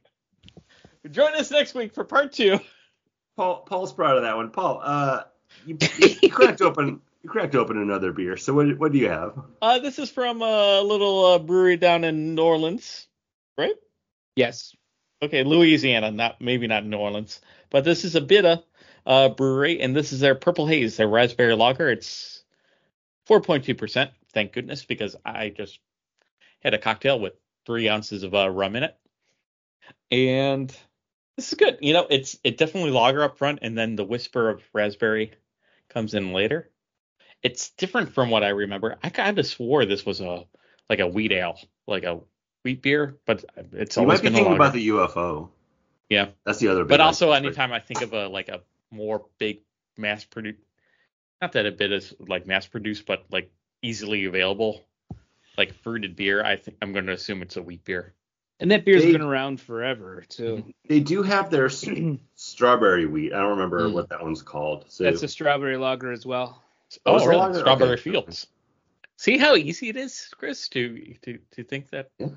Join us next week for part two. Paul, Paul's proud of that one. Paul, uh, you, you, you cracked open you cracked open another beer. So what what do you have? Uh, this is from a little uh, brewery down in New Orleans, right? Yes. Okay, Louisiana, not maybe not New Orleans, but this is Abita uh, brewery, and this is their Purple Haze, their raspberry lager. It's 4.2 percent. Thank goodness, because I just had a cocktail with three ounces of uh, rum in it, and this is good. You know, it's it definitely lager up front, and then the whisper of raspberry comes in later. It's different from what I remember. I kind of swore this was a like a wheat ale, like a wheat beer, but it's You always might be thinking about the UFO. Yeah. That's the other. But also, anytime I think of a like a more big mass produced, not that Abita is like mass produced, but like easily available, like fruited beer, I think I'm going to assume it's a wheat beer. And that beer's They- been around forever too. They do have their strawberry wheat. I don't remember Mm. what that one's called. So That's a strawberry lager as well. Oh, Oh, really? lager? Strawberry Okay. Fields. See how easy it is, Chris, to to to think that. yeah.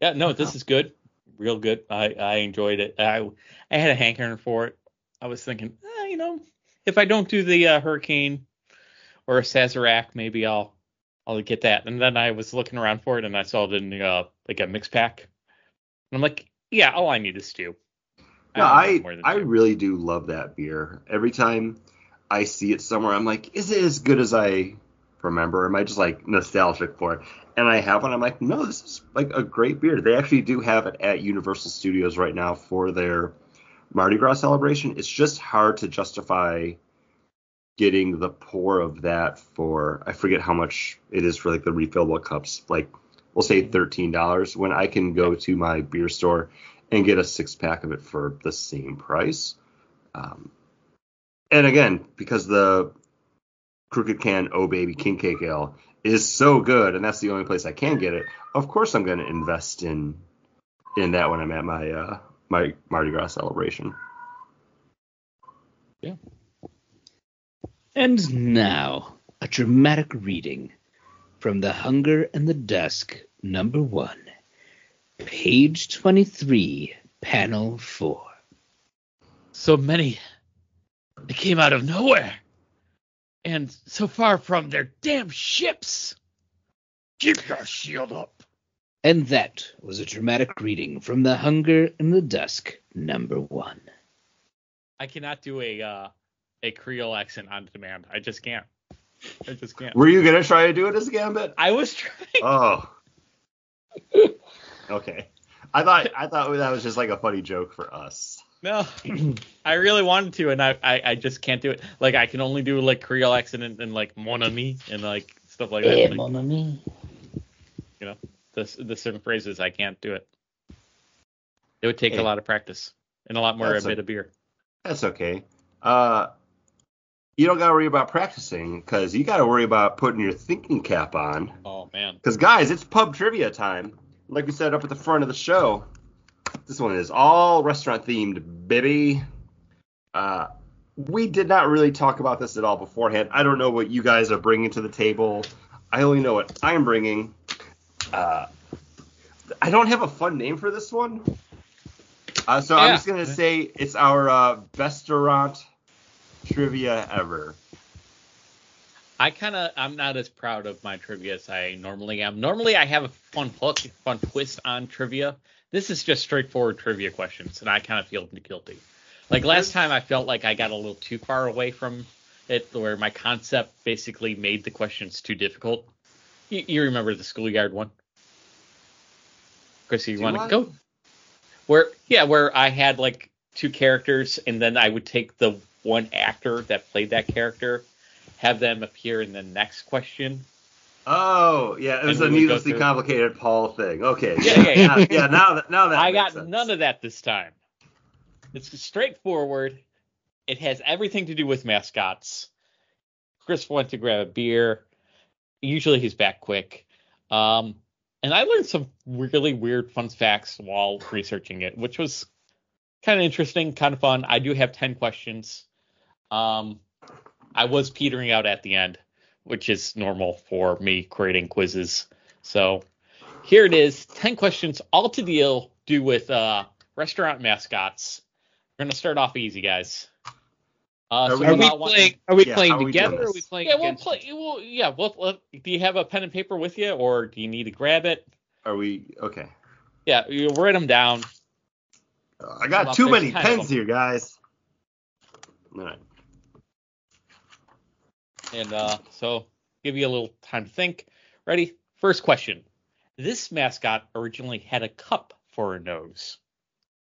Yeah, no, this is good, real good. I I enjoyed it. I I had a hankering for it. I was thinking, eh, you know, if I don't do the uh, hurricane or a Sazerac, maybe I'll I'll get that. And then I was looking around for it, and I saw it in uh, like a mix pack. And I'm like, yeah, all I need is stew. No, I I really do love that beer. Every time I see it somewhere, I'm like, is it as good as I remember? Am I just like nostalgic for it? And I have one. I'm like, no, this is like a great beer. They actually do have it at Universal Studios right now for their Mardi Gras celebration. It's just hard to justify getting the pour of that for I forget how much it is for like the refillable cups. Like we'll say thirteen dollars when I can go to my beer store and get a six pack of it for the same price. Um, and again, because the Crooked Can Oh Baby King Cake Ale is so good, and that's the only place I can get it. Of course, I'm going to invest in in that when I'm at my uh, my Mardi Gras celebration. Yeah. And now, a dramatic reading from The Hunger and the Dusk, number one, page 23, panel 4. So many. They came out of nowhere. And so far from their damn ships. Keep your shield up. And that was a dramatic reading from The Hunger in the Dusk, number one. I cannot do a uh, a Creole accent on demand. I just can't. I just can't. Were you gonna try to do it as a Gambit? I was trying. Oh. okay. I thought I thought that was just like a funny joke for us. No, I really wanted to, and I, I, I just can't do it. Like I can only do like Creole accent and, and like mon ami and like stuff like that. Eh, Like, mon ami. you know, the the certain phrases I can't do it. It would take Hey. a lot of practice and a lot more a a- bit of beer. That's okay. Uh, you don't gotta worry about practicing because you gotta worry about putting your thinking cap on. Oh man. Because guys, it's pub trivia time. Like we said up at the front of the show, this one is all restaurant themed, baby. Uh, we did not really talk about this at all beforehand. I don't know what you guys are bringing to the table. I only know what I'm bringing. Uh, I don't have a fun name for this one. Uh, so I'm just gonna say it's our uh, restaurant trivia ever. I kind of I'm not as proud of my trivia as I normally am. Normally I have a fun hook, fun twist on trivia. This is just straightforward trivia questions, and I kind of feel guilty. Like last time, I felt like I got a little too far away from it, where my concept basically made the questions too difficult. You, you remember the schoolyard one? Chris, you want to go? Where yeah, where I had like two characters, and then I would take the one actor that played that character, have them appear in the next question. Oh, yeah, it was a we would go needlessly complicated Paul thing. Okay. Yeah, yeah, yeah. Now- yeah, now that now that I got sense. none of that this time. It's straightforward. It has everything to do with mascots. Chris went to grab a beer. Usually he's back quick. Um, and I learned some really weird fun facts while researching it, which was kind of interesting, kind of fun. I do have 10 questions. Um, I was petering out at the end, which is normal for me creating quizzes. So here it is 10 questions, all to deal do with uh, restaurant mascots. We're to start off easy, guys. Uh, Are so we- Are we without wanting- playing? Are we Yeah, playing are we together? Are we playing Yeah, we'll against? play. We'll, yeah, we'll, we'll- do you have a pen and paper with you, or do you need to grab it? Are we okay? Yeah, you write them down. I got too many pens here, guys. All right. And uh, so give you a little time to think. Ready? First question. This mascot originally had a cup for a nose.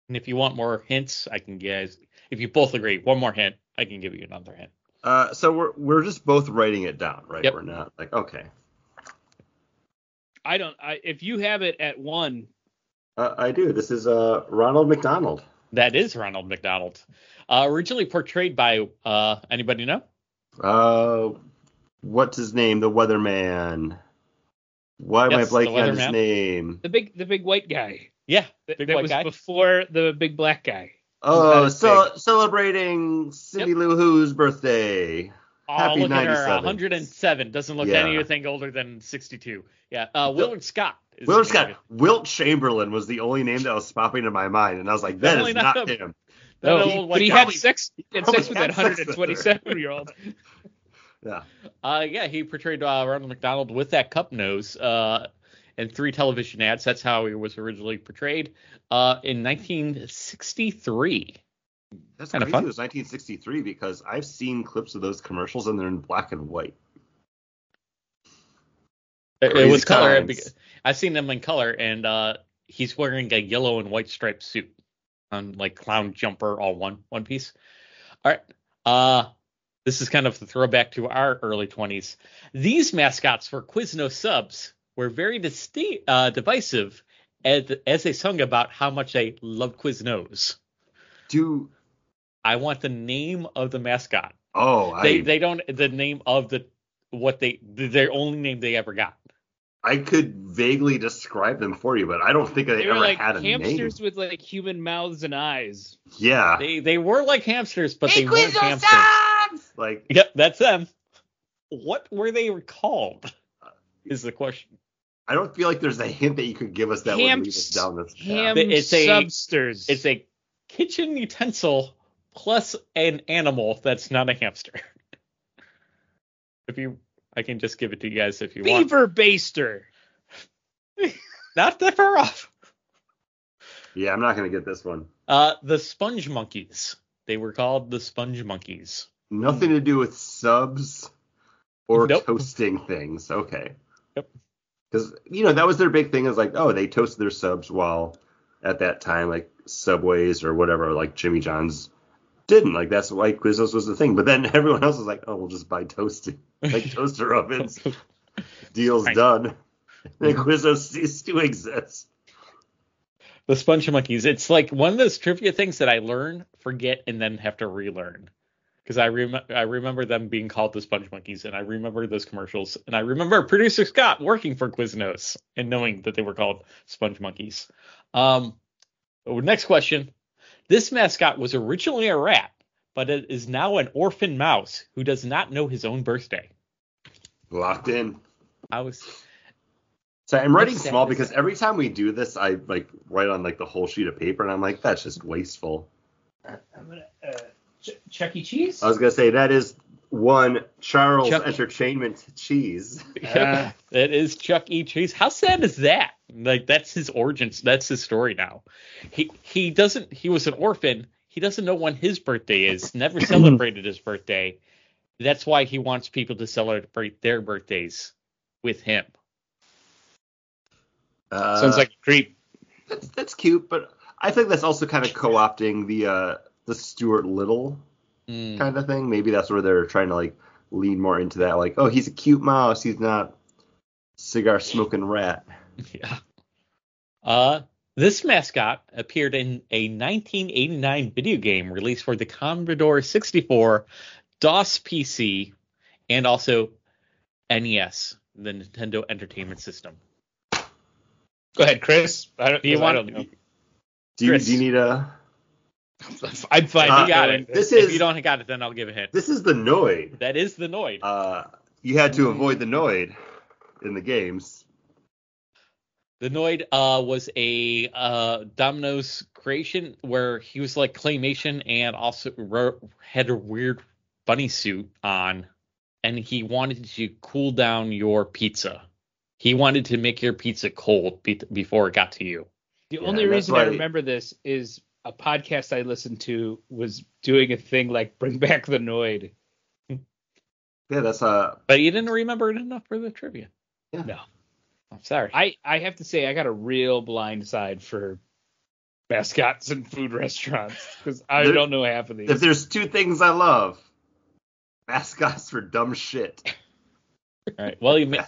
And if you want more hints, I can guys. If you both agree, one more hint, I can give you another hint. Uh, so we're we're just both writing it down, right? Yep. We're not like okay. I don't. I, if you have it at one, Uh, I do. This is uh Ronald McDonald. That is Ronald McDonald. Uh, originally portrayed by uh, anybody know? Uh, what's his name? The Weatherman. Why am Yes, the I blanking on his name? the big, the big white guy. Yeah, That, big that white was guy. before the big black guy. Oh, That is so, celebrating Cindy Lou Who's birthday. Oh, Happy look at her, 97. 107. Doesn't look Yeah. anything older than 62. Yeah, uh, Willard Scott. is Willard the name Scott, Wilt Chamberlain was the only name that was popping in my mind, and I was like, that Definitely is not not him. That No, he, white but he guy. had sex. He had sex with that had with her. 127 year old. Yeah. Uh, yeah, he portrayed uh, Ronald McDonald with that cup nose uh, in three television ads. That's how he was originally portrayed uh, in 1963. That's Kinda crazy. fun. It was 1963 because I've seen clips of those commercials and they're in black and white. It, it was color. I've seen them in color, and uh, he's wearing a yellow and white striped suit on like clown jumper, all one one piece. All right. Uh, this is kind of the throwback to our early 20s. These mascots were Quiznos subs were very distinct, uh, divisive as, as they sung about how much they love Quiznos. Do I want the name of the mascot. oh, I They they don't the name of the what they their only name they ever got. I could vaguely describe them for you, but I don't think I They ever like had a hamsters name. with like human mouths and eyes. Yeah, They they were like hamsters, but they weren't hamsters. like Yep, that's them. What were they called? Is the question. I don't feel like there's a hint that you could give us that would lead us down this path. Ham It's a- substers. It's a kitchen utensil plus an animal that's not a hamster. if you, I can just give it to you guys if you want. beaver baster. Not that far off. Yeah, I'm not gonna get this one. Uh, the sponge monkeys. They were called the sponge monkeys. Nothing to do with subs or Nope. toasting things. Okay. Yep. Because you know that was their big thing is like oh they toasted their subs while at that time like Subways or whatever like Jimmy John's didn't like that's why Quiznos was the thing. But then everyone else was like oh we'll just buy toasted like toaster ovens. Deal's Right. done. And Quiznos ceased to exist. The sponge monkeys. It's like one of those trivia things that I learn, forget, and then have to relearn. Because I rem- I remember them being called the sponge monkeys, and I remember those commercials, and I remember producer Scott working for Quiznos and knowing that they were called sponge monkeys. Um, oh, next question. This mascot was originally a rat, but it is now an orphan mouse who does not know his own birthday. Locked in. I was So I'm writing What's small that? because every time we do this, I like write on like the whole sheet of paper, and I'm like, that's just wasteful. I'm gonna uh, Ch- Chuck E. Cheese. I was gonna say that is one Charles Chuck- Entertainment cheese. Ah. that is Chuck E. Cheese. How sad is that? Like that's his origins. That's his story now. He he doesn't. He was an orphan. He doesn't know when his birthday is. Never celebrated his birthday. That's why he wants people to celebrate their birthdays with him. Uh, Sounds like a creep. that's, that's cute, but I think that's also kind of co-opting the uh, the Stuart Little Mm. kind of thing. Maybe that's where they're trying to like lean more into that. Like, oh, he's a cute mouse. He's not cigar smoking rat. Yeah. Uh, this mascot appeared in a 1989 video game released for the Commodore 64, DOS PC, and also NES, the Nintendo Entertainment System. Go ahead, Chris. I don't, Do you want? don't. Do you, do you need a? I'm fine. Uh, You got going. it. This if is- you don't got it, then I'll give a hint. This is the Noid. That is the Noid. Uh, you had to avoid the Noid in the games. The Noid uh, was a uh, Domino's creation where he was like claymation and also ro- had a weird bunny suit on, and he wanted to cool down your pizza. He wanted to make your pizza cold be- before it got to you. The Yeah, only reason I why- remember this is a podcast I listened to was doing a thing like bring back the Noid. Yeah, that's uh. But you didn't remember it enough for the trivia. Yeah. No. I'm sorry. I I have to say I got a real blind side for mascots and food restaurants because I There- don't know half of these. If there's two things I love, mascots for dumb shit. All right. Well, you ma-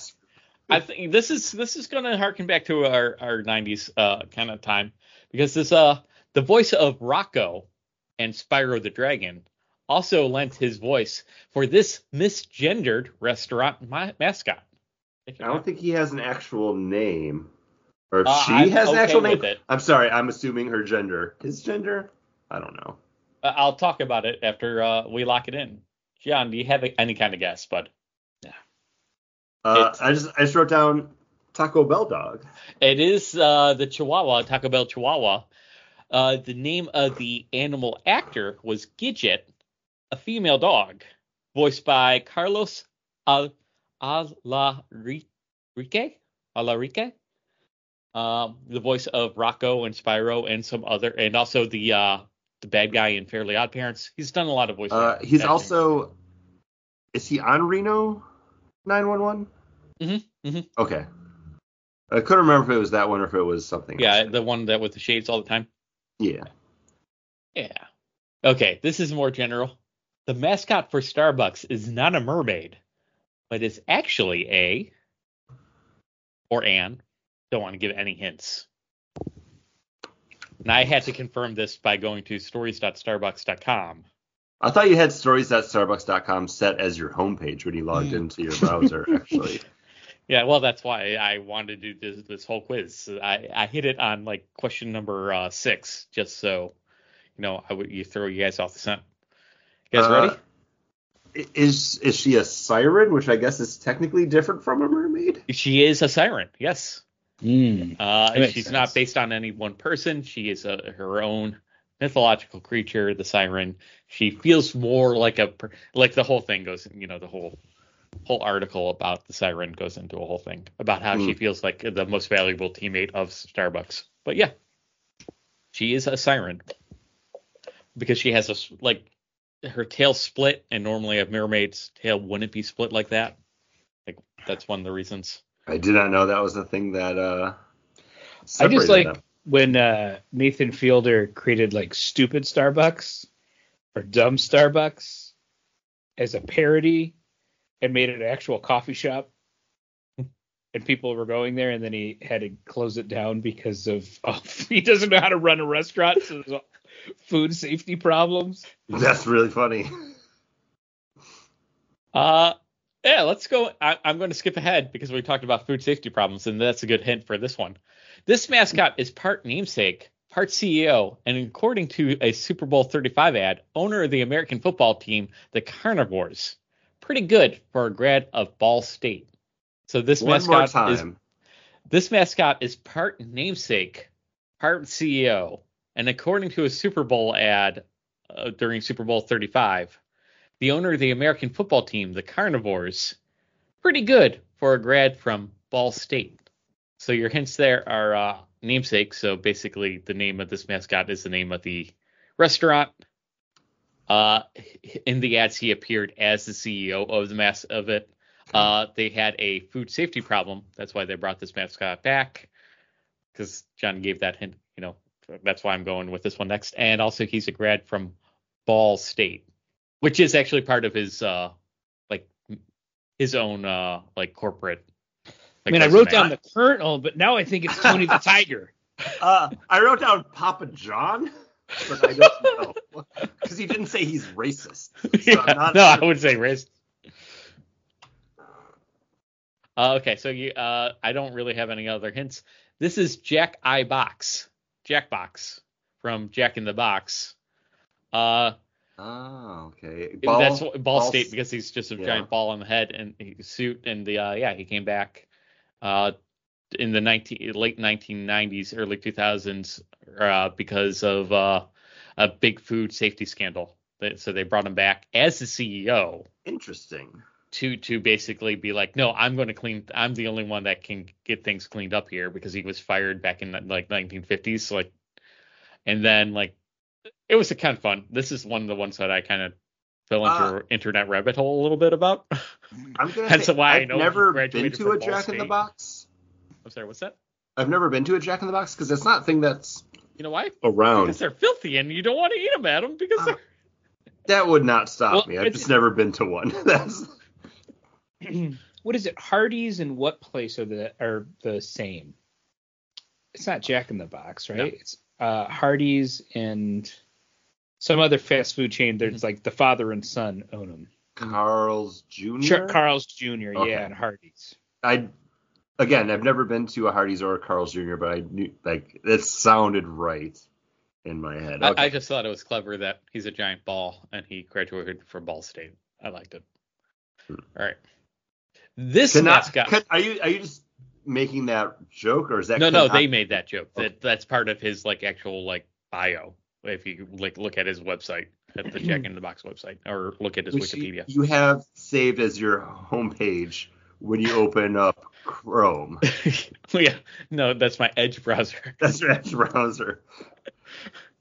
I think this is this is going to harken back to our our 90s uh, kind of time because this uh the voice of Rocko and Spyro the Dragon also lent his voice for this misgendered restaurant ma- mascot. I don't think he has an actual name. Or if Uh, she I'm has an actual name. it. I'm sorry, I'm assuming her gender. His gender? I don't know. Uh, I'll talk about it after uh, we lock it in. John, do you have any kind of guess, bud? Uh, It's- I just I just wrote down Taco Bell dog. It is uh, the Chihuahua, Taco Bell Chihuahua. Uh, the name of the animal actor was Gidget, a female dog, voiced by Carlos Al Alarrique. Alarrique? Um, the voice of Rocko and Spyro and some other, and also the uh, the bad guy in Fairly Odd Parents. He's done a lot of voice. Uh, he's acting. also is he on Reno 911? Mhm, mhm. Okay. I couldn't remember if it was that one or if it was something. yeah, else. the one that with the shades all the time. Yeah. Yeah. Okay, this is more general. The mascot for Starbucks is not a mermaid, but is actually a or an. Don't want to give any hints. And I had to confirm this by going to stories.starbucks.com. I thought you had stories.starbucks.com set as your homepage when you logged Hmm. into your browser. Actually, Yeah, well, that's why I wanted to do this, this whole quiz. I, I hit it on like question number uh, six, just so you know I would you throw you guys off the scent. You guys Uh, ready? is is she a siren, which I guess is technically different from a mermaid? She is a siren. Yes. Mm. Uh, she's sense. not based on any one person. She is a, her own mythological creature, the siren. She feels more like a like the whole thing goes. You know, the whole whole article about the siren goes into a whole thing about how she Hmm. feels like the most valuable teammate of Starbucks. But yeah, she is a siren because she has a like her tail split, and normally a mermaid's tail wouldn't be split like that. Like that's one of the reasons. I did not know that was the thing that uh. I just like them. when uh, Nathan Fielder created like stupid Starbucks or dumb Starbucks as a parody and made it an actual coffee shop. And people were going there, and then he had to close it down because of oh, he doesn't know how to run a restaurant, so there's food safety problems. That's really funny. Uh, yeah, let's go. I, I'm going to skip ahead because we talked about food safety problems, and that's a good hint for this one. This mascot is part namesake, part CEO, and according to a Super Bowl 35 ad, owner of the American football team, the Carnivores. Pretty good for a grad of Ball State. So this One mascot is this mascot is part namesake, part CEO, and according to a Super Bowl ad uh, during Super Bowl 35, the owner of the American football team, the Carnivores, pretty good for a grad from Ball State. So your hints there are uh, namesake. So basically, the name of this mascot is the name of the restaurant. Uh, in the ads, he appeared as the CEO of the mass of it. Uh, they had a food safety problem. That's why they brought this mascot back. Because John gave that hint, you know, that's why I'm going with this one next. And also, he's a grad from Ball State, which is actually part of his, uh, like, his own, uh, like corporate. I Like, mean, I wrote down the Colonel, but now I think it's Tony the Tiger. Uh, I wrote down Papa John, but I don't know because he didn't say he's racist. So Yeah, not no, sure. I would say race. Uh, okay, so you, uh, I don't really have any other hints. This is Jack I Box, Jack Box from Jack in the Box. Uh, Oh, okay. that's what- ball, ball state because he's just a yeah. giant ball on the head and he, suit and the uh, yeah he came back uh, in the 19 late 1990s, early 2000s uh, because of uh, a big food safety scandal. So they brought him back as the CEO Interesting. to to basically be like, no, I'm going to clean. I'm the only one that can get things cleaned up here because he was fired back in like 1950s. So like, and then like, it was a kind of fun. This is one of the ones that I kind of fell into Uh, internet rabbit hole a little bit about. I'm gonna That's say why I I've know never been to a Jack in the State. Box. I'm sorry, what's that? I've never been to a Jack in the Box because it's not a thing that's You know why? around. Because they're filthy and you don't want to eat them, Adam. Because Uh, they're That would not stop Well, me. I've it's- just never been to one. That's what is it? Hardee's and what place are the are the same? It's not Jack in the Box, right? No. It's uh, Hardee's and some other fast food chain. There's Mm-hmm. like the father and son own them. Carl's Jr. Sure, Carl's Jr. Okay. Yeah, and Hardee's. I again, I've never been to a Hardee's or a Carl's Jr., but I knew like it sounded right in my head. I, Okay. I just thought it was clever that he's a giant ball and he graduated from Ball State. I liked it. Hmm. All right. This Cannot- mascot. can- are you are you just making that joke or is that no, no, cannot- they made that joke. That that's part of his like actual like bio. If you like look at his website, at the Jack in the Box website, or look at his which Wikipedia. You have saved as your homepage when you open up Chrome. yeah, no, that's my Edge browser. That's your Edge browser.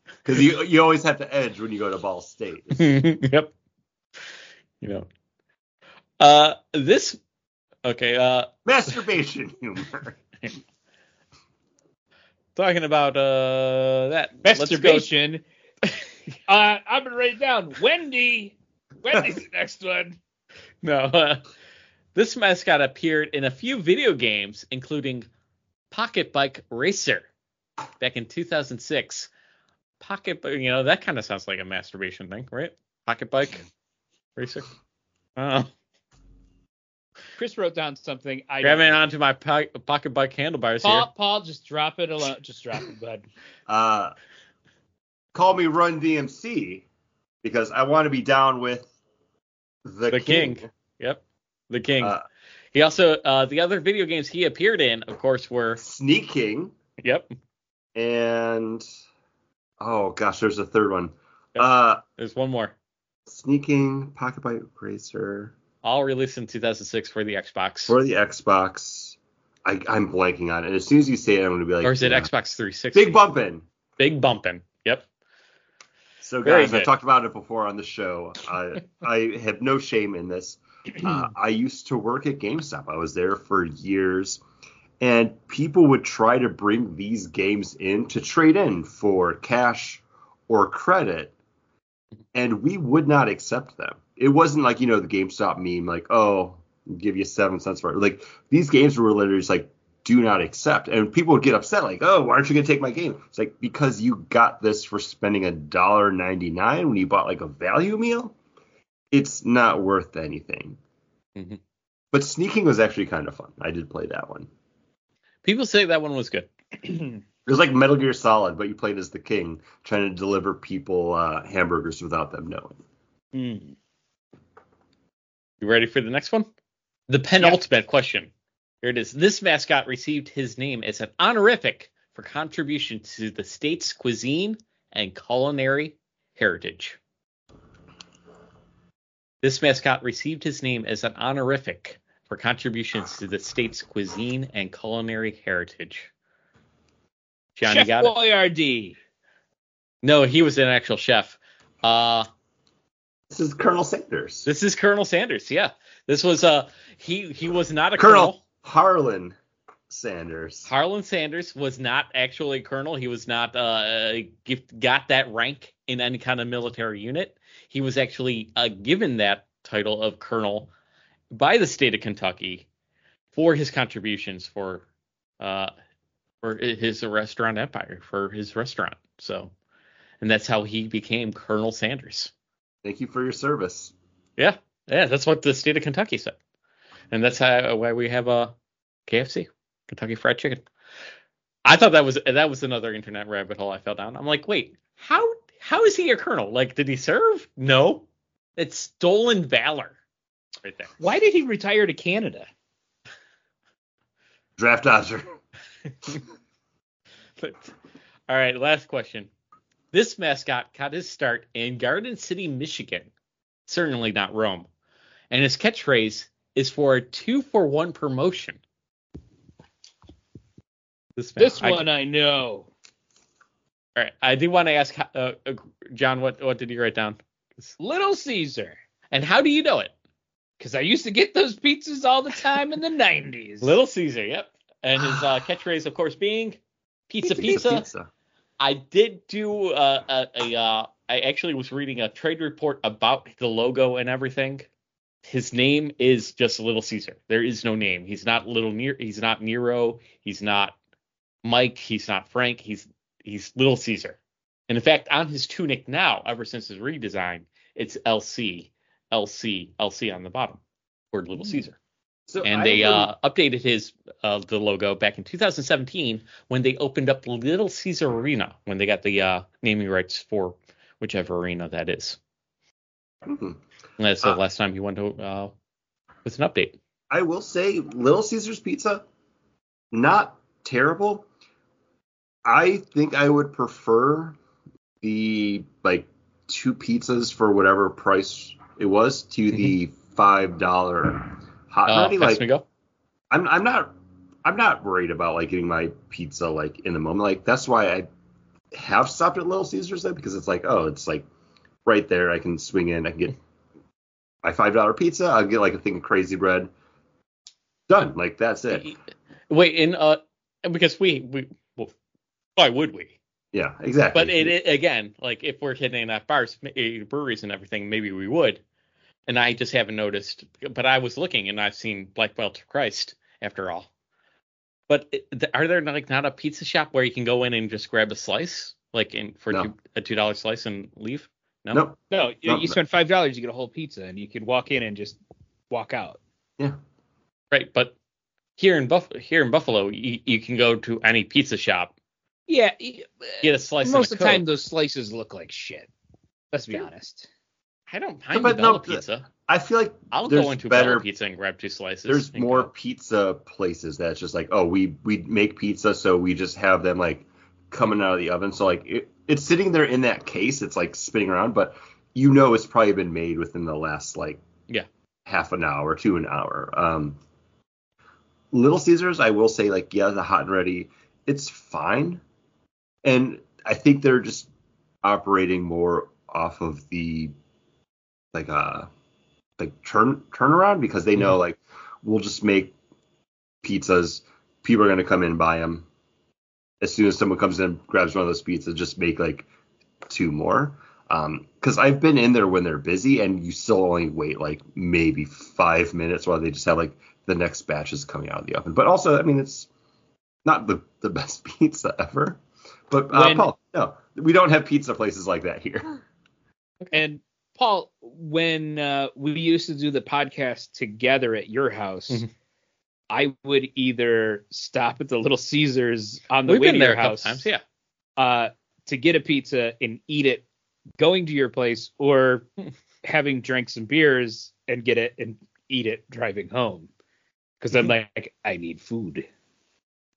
Because you you always have to Edge when you go to Ball State. yep. You know. Uh, this. Okay. Uh, Masturbation humor. talking about uh that. Masturbation. uh, I'm gonna write it down. Wendy. Wendy's the next one. No. Uh, this mascot appeared in a few video games, including Pocket Bike Racer back in 2006. Pocket, Bi- you know, that kind of sounds like a masturbation thing, right? Pocket Bike Racer. Oh, Chris wrote down something. I grabbing don't know. onto my po- pocket bike handlebars Paul, here. Paul, just drop it alone. Just drop it, bud. Uh, call me Run DMC because I want to be down with the, The King. Yep, the King. Uh, he also, uh, the other video games he appeared in, of course, were. Sneak King. Yep, and oh gosh, there's a third one. Yep. Uh, there's one more. Sneak King, Pocket Bike Racer All released in 2006 for the Xbox. for the Xbox. I, I'm blanking on it. As soon as you say it, I'm gonna be like, or is it yeah. Xbox 360? Big bumping. Big bumping. Yep. So guys, I talked about it before on the show. I I have no shame in this. Uh, I used to work at GameStop. I was there for years, and people would try to bring these games in to trade in for cash or credit, and we would not accept them. It wasn't like you know the GameStop meme, like oh, give you seven cents for it. Like these games were literally just like do not accept, and people would get upset, like oh, why aren't you gonna take my game? It's like because you got this for spending a dollar ninety nine when you bought like a value meal it's not worth anything. Mhm. But Sneak King was actually kind of fun. I did play that one. People say that one was good. It was like Metal Gear Solid, but you played as the king, trying to deliver people uh, hamburgers without them knowing. Hmm. You ready for the next one? The penultimate question. Here it is. This mascot received his name as an honorific for contribution to the state's cuisine and culinary heritage. This mascot received his name as an honorific for contributions to the state's cuisine and culinary heritage. John, Chef you got it? No, he was an actual chef. Uh, This is Colonel Sanders. this is Colonel Sanders. Yeah, this was uh he he was not a Colonel colonel. Harlan Sanders. Harlan Sanders was not actually a colonel. He was not uh gift, got that rank in any kind of military unit. He was actually uh, given that title of colonel by the state of Kentucky for his contributions for uh for his restaurant empire for his restaurant. So, and that's how he became Colonel Sanders. Thank you for your service. Yeah, yeah, that's what the state of Kentucky said, and that's how why we have a KFC, Kentucky Fried Chicken. I thought that was that was another internet rabbit hole I fell down. I'm like, wait, how how is he a colonel? Like, did he serve? No, it's stolen valor, right there. Why did he retire to Canada? Draft dodger. But, all right, last question. This mascot got his start in Garden City, Michigan, certainly not Rome, and his catchphrase is for a two for one promotion. This, This I- one I know. All right, I do want to ask uh, uh, John, what what did you write down? Little Caesar. And how do you know it? Because I used to get those pizzas all the time in the 90s. Little Caesar, yep. And his uh, catchphrase, of course, being pizza, pizza. pizza. I did do uh, a, a uh, I actually was reading a trade report about the logo and everything. His name is just Little Caesar. There is no name. He's not Little Nero. He's not Nero. He's not Mike. He's not Frank. He's he's Little Caesar. And in fact, on his tunic now, ever since his redesign, it's LC, LC, LC on the bottom, word Little Caesar So and I they uh, updated his uh, the logo back in 2017 when they opened up Little Caesar Arena when they got the uh, naming rights for whichever arena that is. Mhm. That's the Uh, last time he went to uh, with an update. I will say Little Caesars pizza, not terrible. I think I would prefer the like two pizzas for whatever price it was to the five dollar hot and Uh, ready. Fast Like go. I'm I'm not I'm not worried about like getting my pizza like in the moment. Like that's why I have stopped at Little Caesars then because it's like oh it's like right there. I can swing in. I can get my five dollar pizza. I'll get like a thing of crazy bread. Done. Like that's it. Wait, in uh, because we we well, why would we? yeah exactly But it, it again, like if we're hitting at bars, ma- eh, breweries, and everything, maybe we would. And I just haven't noticed. But I was looking, and I've seen Black Belt of Christ after all. But it- are there like not a pizza shop where you can go in and just grab a slice, like in for No. two, a two dollar slice and leave? No. nope No, you, No, you no. spend five dollars, you get a whole pizza, and you can walk in and just walk out. yeah Right, but here in Buff here in Buffalo, you, you can go to any pizza shop, Yeah, get a slice. most of the time those slices look like shit. Let's be Sure. honest. I don't mind but the no, pizza. I feel like I'll go into better Bella Pizza and grab two slices. there's more go. pizza places that's just like oh we we make pizza so we just have them like coming out of the oven so like it, it's sitting there in that case it's like spinning around but you know it's probably been made within the last like Yeah. half an hour to an hour um little caesars i will say like yeah the hot and ready it's fine and i think they're just operating more off of the like uh like turn turnaround because they know like we'll just make pizzas. People are gonna come in and buy them. As soon as someone comes in and grabs one of those pizzas, just make like two more. Um, because I've been in there when they're busy and you still only wait like maybe five minutes while they just have like the next batches coming out of the oven. But also, I mean, it's not the the best pizza ever. But uh, When- Paul, no, we don't have pizza places like that here. And Paul, when uh, we used to do the podcast together at your house, Mhm. I would either stop at the Little Caesars on the We've way been to there your a house times, yeah. uh, to get a pizza and eat it going to your place, or having drinks and beers and get it and eat it driving home. Because I'm like, I need food.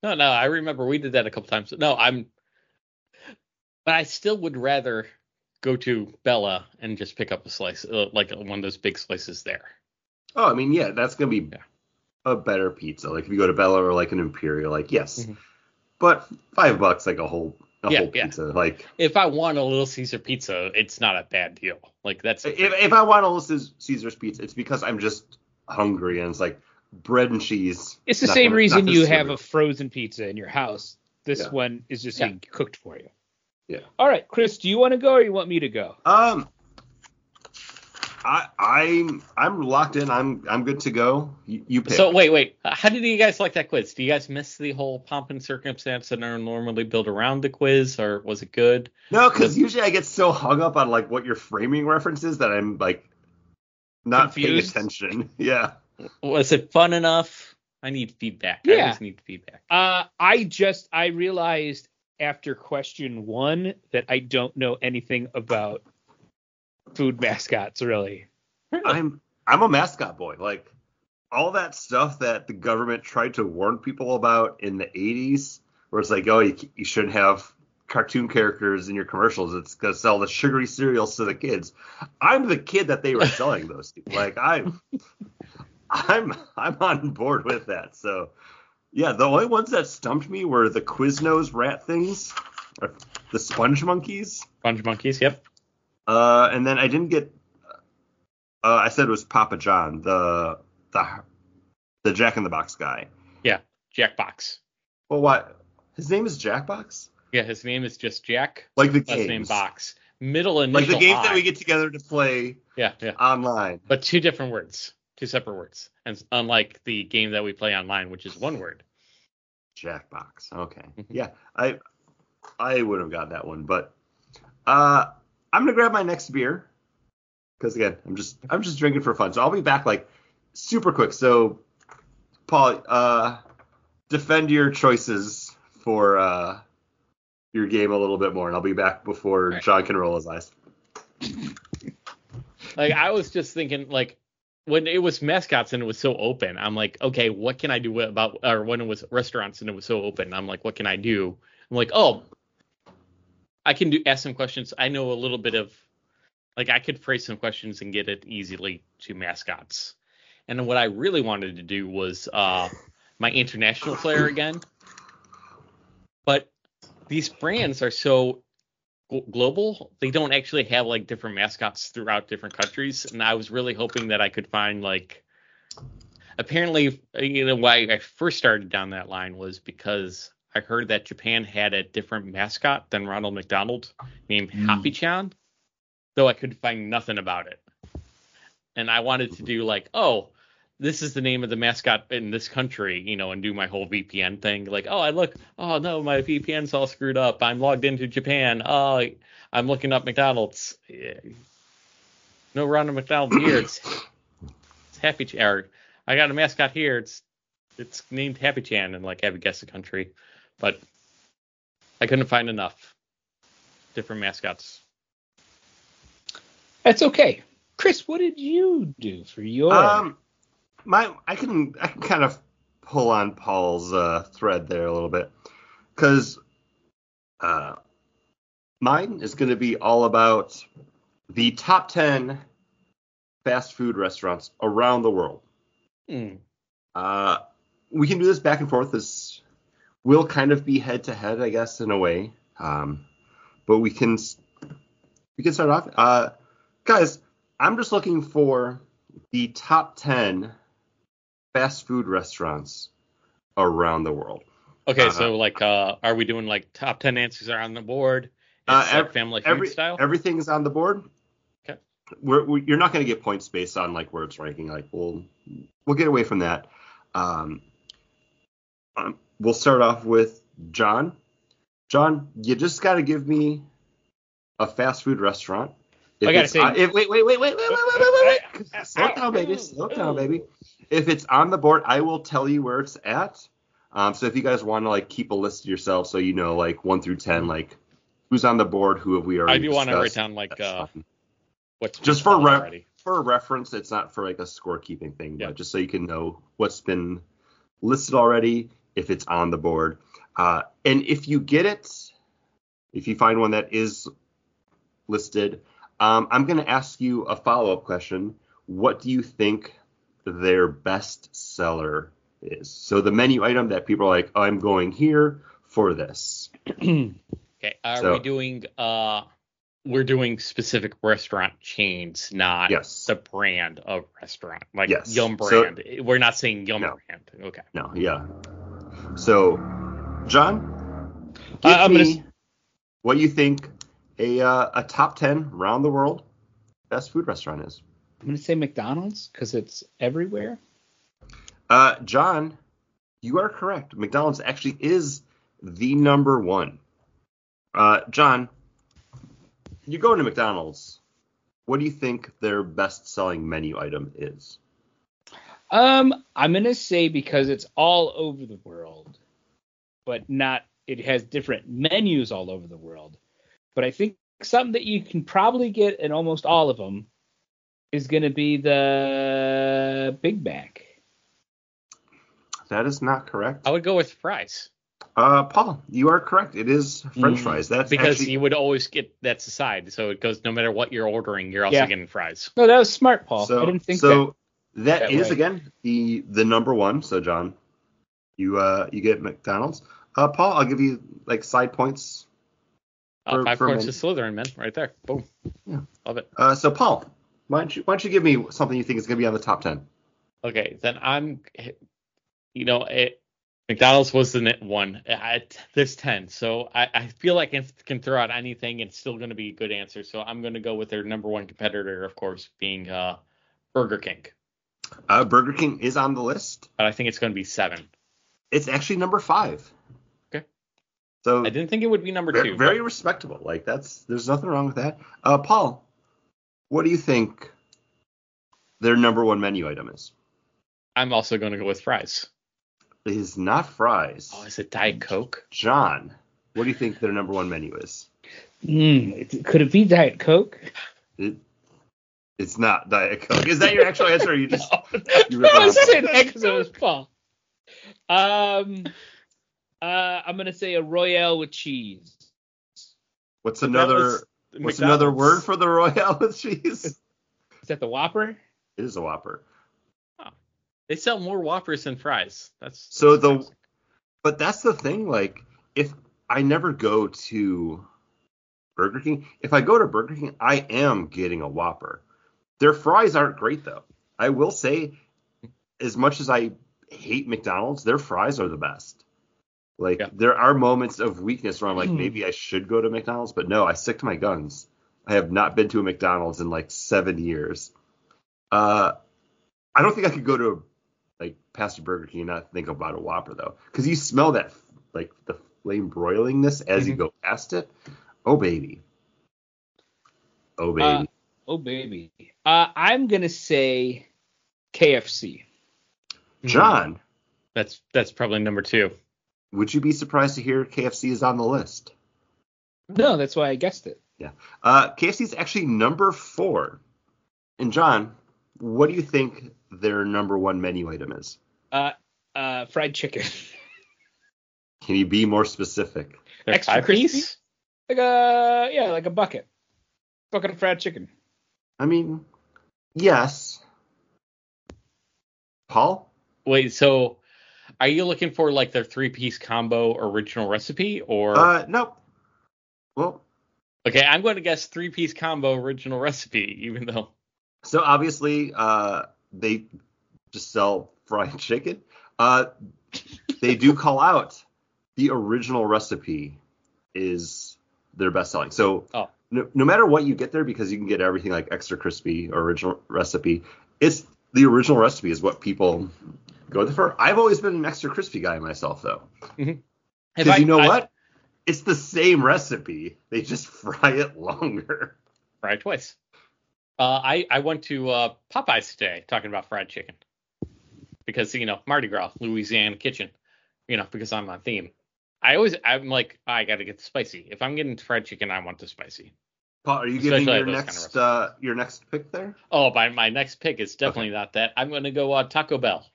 No, no, I remember we did that a couple times. No, I'm, but I still would rather go to Bella and just pick up a slice, uh, like one of those big slices there. Oh, I mean, yeah, that's gonna be Yeah. a better pizza. Like if you go to Bella or like an Imperial, like yes, Mhm. but five bucks like a whole a Yeah, whole yeah. pizza. Like If I want a Little Caesar pizza, it's not a bad deal. Like that's if if I want a Little Caesar's pizza, it's because I'm just hungry and it's like bread and cheese. It's the same gonna- reason you have a frozen pizza in your house. This Yeah. one is just Yeah. being cooked for you. Yeah. All right, Chris, do you want to go or you want me to go? Um, I I'm I'm locked in. I'm I'm good to go. You, you pick. So wait, wait. How did you guys like that quiz? Do you guys miss the whole pomp and circumstance that are normally built around the quiz, or was it good? no, because usually I get so hung up on like what your framing references that I'm like not Confused? paying attention. Yeah. Was it fun enough? I need feedback. I Yeah. always need feedback. Uh, I just I realized after question one that I don't know anything about food mascots really. I'm I'm a mascot boy. Like all that stuff that the government tried to warn people about in the 80s, where it's like, oh, you, you shouldn't have cartoon characters in your commercials. It's gonna sell the sugary cereals to the kids. I'm the kid that they were selling those to. Like I'm I'm I'm on board with that. So yeah, the only ones that stumped me were the Quiznos rat things, the sponge monkeys. Sponge monkeys. Yep. Uh, and then I didn't get. Uh, I said it was Papa John, the the the Jack in the Box guy. Yeah. Jackbox. Well, what? His name is Jackbox. Yeah, his name is just Jack. Like the Last name Box. Middle initial like the games that we get together to play Yeah, yeah. online. But two different words, two separate words, and unlike the game that we play online, which is one word. Jackbox. Okay. Mhm. Yeah, I I would have got that one, but uh, I'm gonna grab my next beer because again, I'm just I'm just drinking for fun. So I'll be back like super quick. So Paul, uh, defend your choices for uh your game a little bit more, and I'll be back before Right. John can roll his eyes. like I was just thinking like when it was mascots and it was so open, I'm like, okay, what can I do about or when it was restaurants and it was so open, I'm like, what can I do? I'm like, oh, I can do ask some questions. I know a little bit of like I could phrase some questions and get it easily to mascots. And what I really wanted to do was uh my international flair again. But these brands are so global. They don't actually have like different mascots throughout different countries. And I was really hoping that I could find like apparently you know why I first started down that line was because I heard that Japan had a different mascot than Ronald McDonald named Mm. Happy Chan, though I could find nothing about it. And I wanted to do like, oh, this is the name of the mascot in this country, you know, and do my whole VPN thing. Like, oh, I look, oh no, my VPN's all screwed up. I'm logged into Japan. Oh, I'm looking up McDonald's. Yeah. No Ronald McDonald here. It's, it's Happy Chan. Or I got a mascot here. It's it's named Happy Chan, and like have you guess the country, but I couldn't find enough different mascots. That's okay. Chris, what did you do for your? Um, my I can I can kind of pull on Paul's uh, thread there a little bit because uh, mine is going to be all about the top ten fast food restaurants around the world. Hmm. Uh, we can do this back and forth. This will kind of be head to head, I guess, in a way. Um, but we can we can start off. Uh, guys, I'm just looking for the top ten fast food restaurants around the world. Okay, Uh-huh. so like, uh, are we doing like top ten answers are on the board? Uh, It's like ev- family food Every, style. Everything's on the board. Okay. We're, we you're not going to get points based on like where it's ranking. Like we'll we'll get away from that. Um, um, we'll start off with John. John, you just got to give me a fast food restaurant. If I gotta say- on- if, wait, wait, wait, wait, wait, wait, wait, wait, wait, wait. Slow down, baby. Slow down, baby. If it's on the board, I will tell you where it's at. Um, so if you guys want to like keep a list of yourself, so you know like one through ten, like who's on the board, who have we already I do want to write down like uh, what's just for re- for reference, it's not for like a scorekeeping thing, Yeah. but just so you can know what's been listed already, if it's on the board. Uh, and if you get it, if you find one that is listed, um, I'm going to ask you a follow up question. What do you think their best seller is? So the menu item that people are like, I'm going here for this. Okay, are So- we doing uh we're doing specific restaurant chains, not Yes. the brand of restaurant. Like Yes. Yum So- brand. we're not saying Yum No. brand. Okay. No, yeah. So, John, give I- I'm me gonna what you think a uh, a top ten around the world best food restaurant is. I'm gonna say McDonald's because it's everywhere. Uh, John, you are correct. McDonald's actually is the number one. Uh, John, you go into McDonald's. What do you think their best selling menu item is? Um, I'm gonna say because it's all over the world, but not. It has different menus all over the world, but I think something that you can probably get in almost all of them is gonna be the Big Mac. That is not correct. I would go with fries. Uh, Paul, you are correct. It is French Mm, fries. That's Because actually, you would always get that's the side. So it goes no matter what you're ordering, you're also Yeah. getting fries. No, that was smart, Paul. So, I didn't think so that that is way. again the the number one. So John, you uh you get McDonald's. Uh, Paul, I'll give you like side points. Uh, five points to Slytherin, man, right there. Boom. Yeah. Love it. Uh, so Paul, why don't you why don't you give me something you think is gonna be on the top ten? Okay, then I'm, you know, it, McDonald's was the one. I, there's ten, so I, I feel like I can throw out anything and it's still going to be a good answer. So I'm going to go with their number one competitor, of course, being uh, Burger King. Uh, Burger King is on the list. But I think it's going to be seven. It's actually number five. Okay. So I didn't think it would be number very, two. very respectable. Like that's there's nothing wrong with that. Uh, Paul, what do you think their number one menu item is? I'm also going to go with fries. It is not fries. Oh, is it Diet Coke? John, what do you think their number one menu is? Mm, could it be Diet Coke? It, It's not Diet Coke. Is that your actual answer? Or you just you I ripping was off- saying that because it was Paul. Um, uh, I'm gonna say a Royale with cheese. what's That another was what's another word for the Royale with cheese? Is that the Whopper? It is a Whopper. Oh. They sell more Whoppers than fries. That's So the but that's the thing. Like if I never go to Burger King, if I go to Burger King, I am getting a Whopper. Their fries aren't great though. I will say, as much as I hate McDonald's, their fries are the best. Like Yeah. there are moments of weakness where I'm like, Hmm. maybe I should go to McDonald's, but no, I stick to my guns. I have not been to a McDonald's in like seven years. Uh, I don't think I could go to like past a Burger King and not think about a Whopper though, because you smell that like the flame broilingness as you Mhm. go past it. Oh baby, oh baby. Uh, oh baby. Uh, I'm gonna say KFC. John, That's that's probably number two. Would you be surprised to hear KFC is on the list? No, that's why I guessed it. Yeah. Uh, KFC is actually number four. And John, what do you think their number one menu item is? Uh, uh, fried chicken. Can you be more specific? Their Extra five crispy? like a yeah, like a bucket. Bucket of fried chicken. I mean, yes. Paul? Wait, so are you looking for like their three piece combo original recipe or Uh, no. Well, okay, I'm going to guess three piece combo original recipe, even though so obviously, uh, they just sell fried chicken. Uh, they do call out the original recipe is their best selling. So Oh. no, no matter what you get there, because you can get everything like extra crispy or original recipe, it's the original recipe is what people go there for. I've always been an extra crispy guy myself, though. Because I- you know I- what? It's the same recipe. They just fry it longer. fried twice. Uh, I I went to uh, Popeyes today talking about fried chicken because you know Mardi Gras, Louisiana kitchen, you know because I'm on theme. I always I'm like I got to get the spicy. If I'm getting fried chicken, I want the spicy. Paul, are you Especially giving your those kind of next uh, your next pick there? Oh, my my next pick is definitely not that. I'm going to go uh, Taco Bell.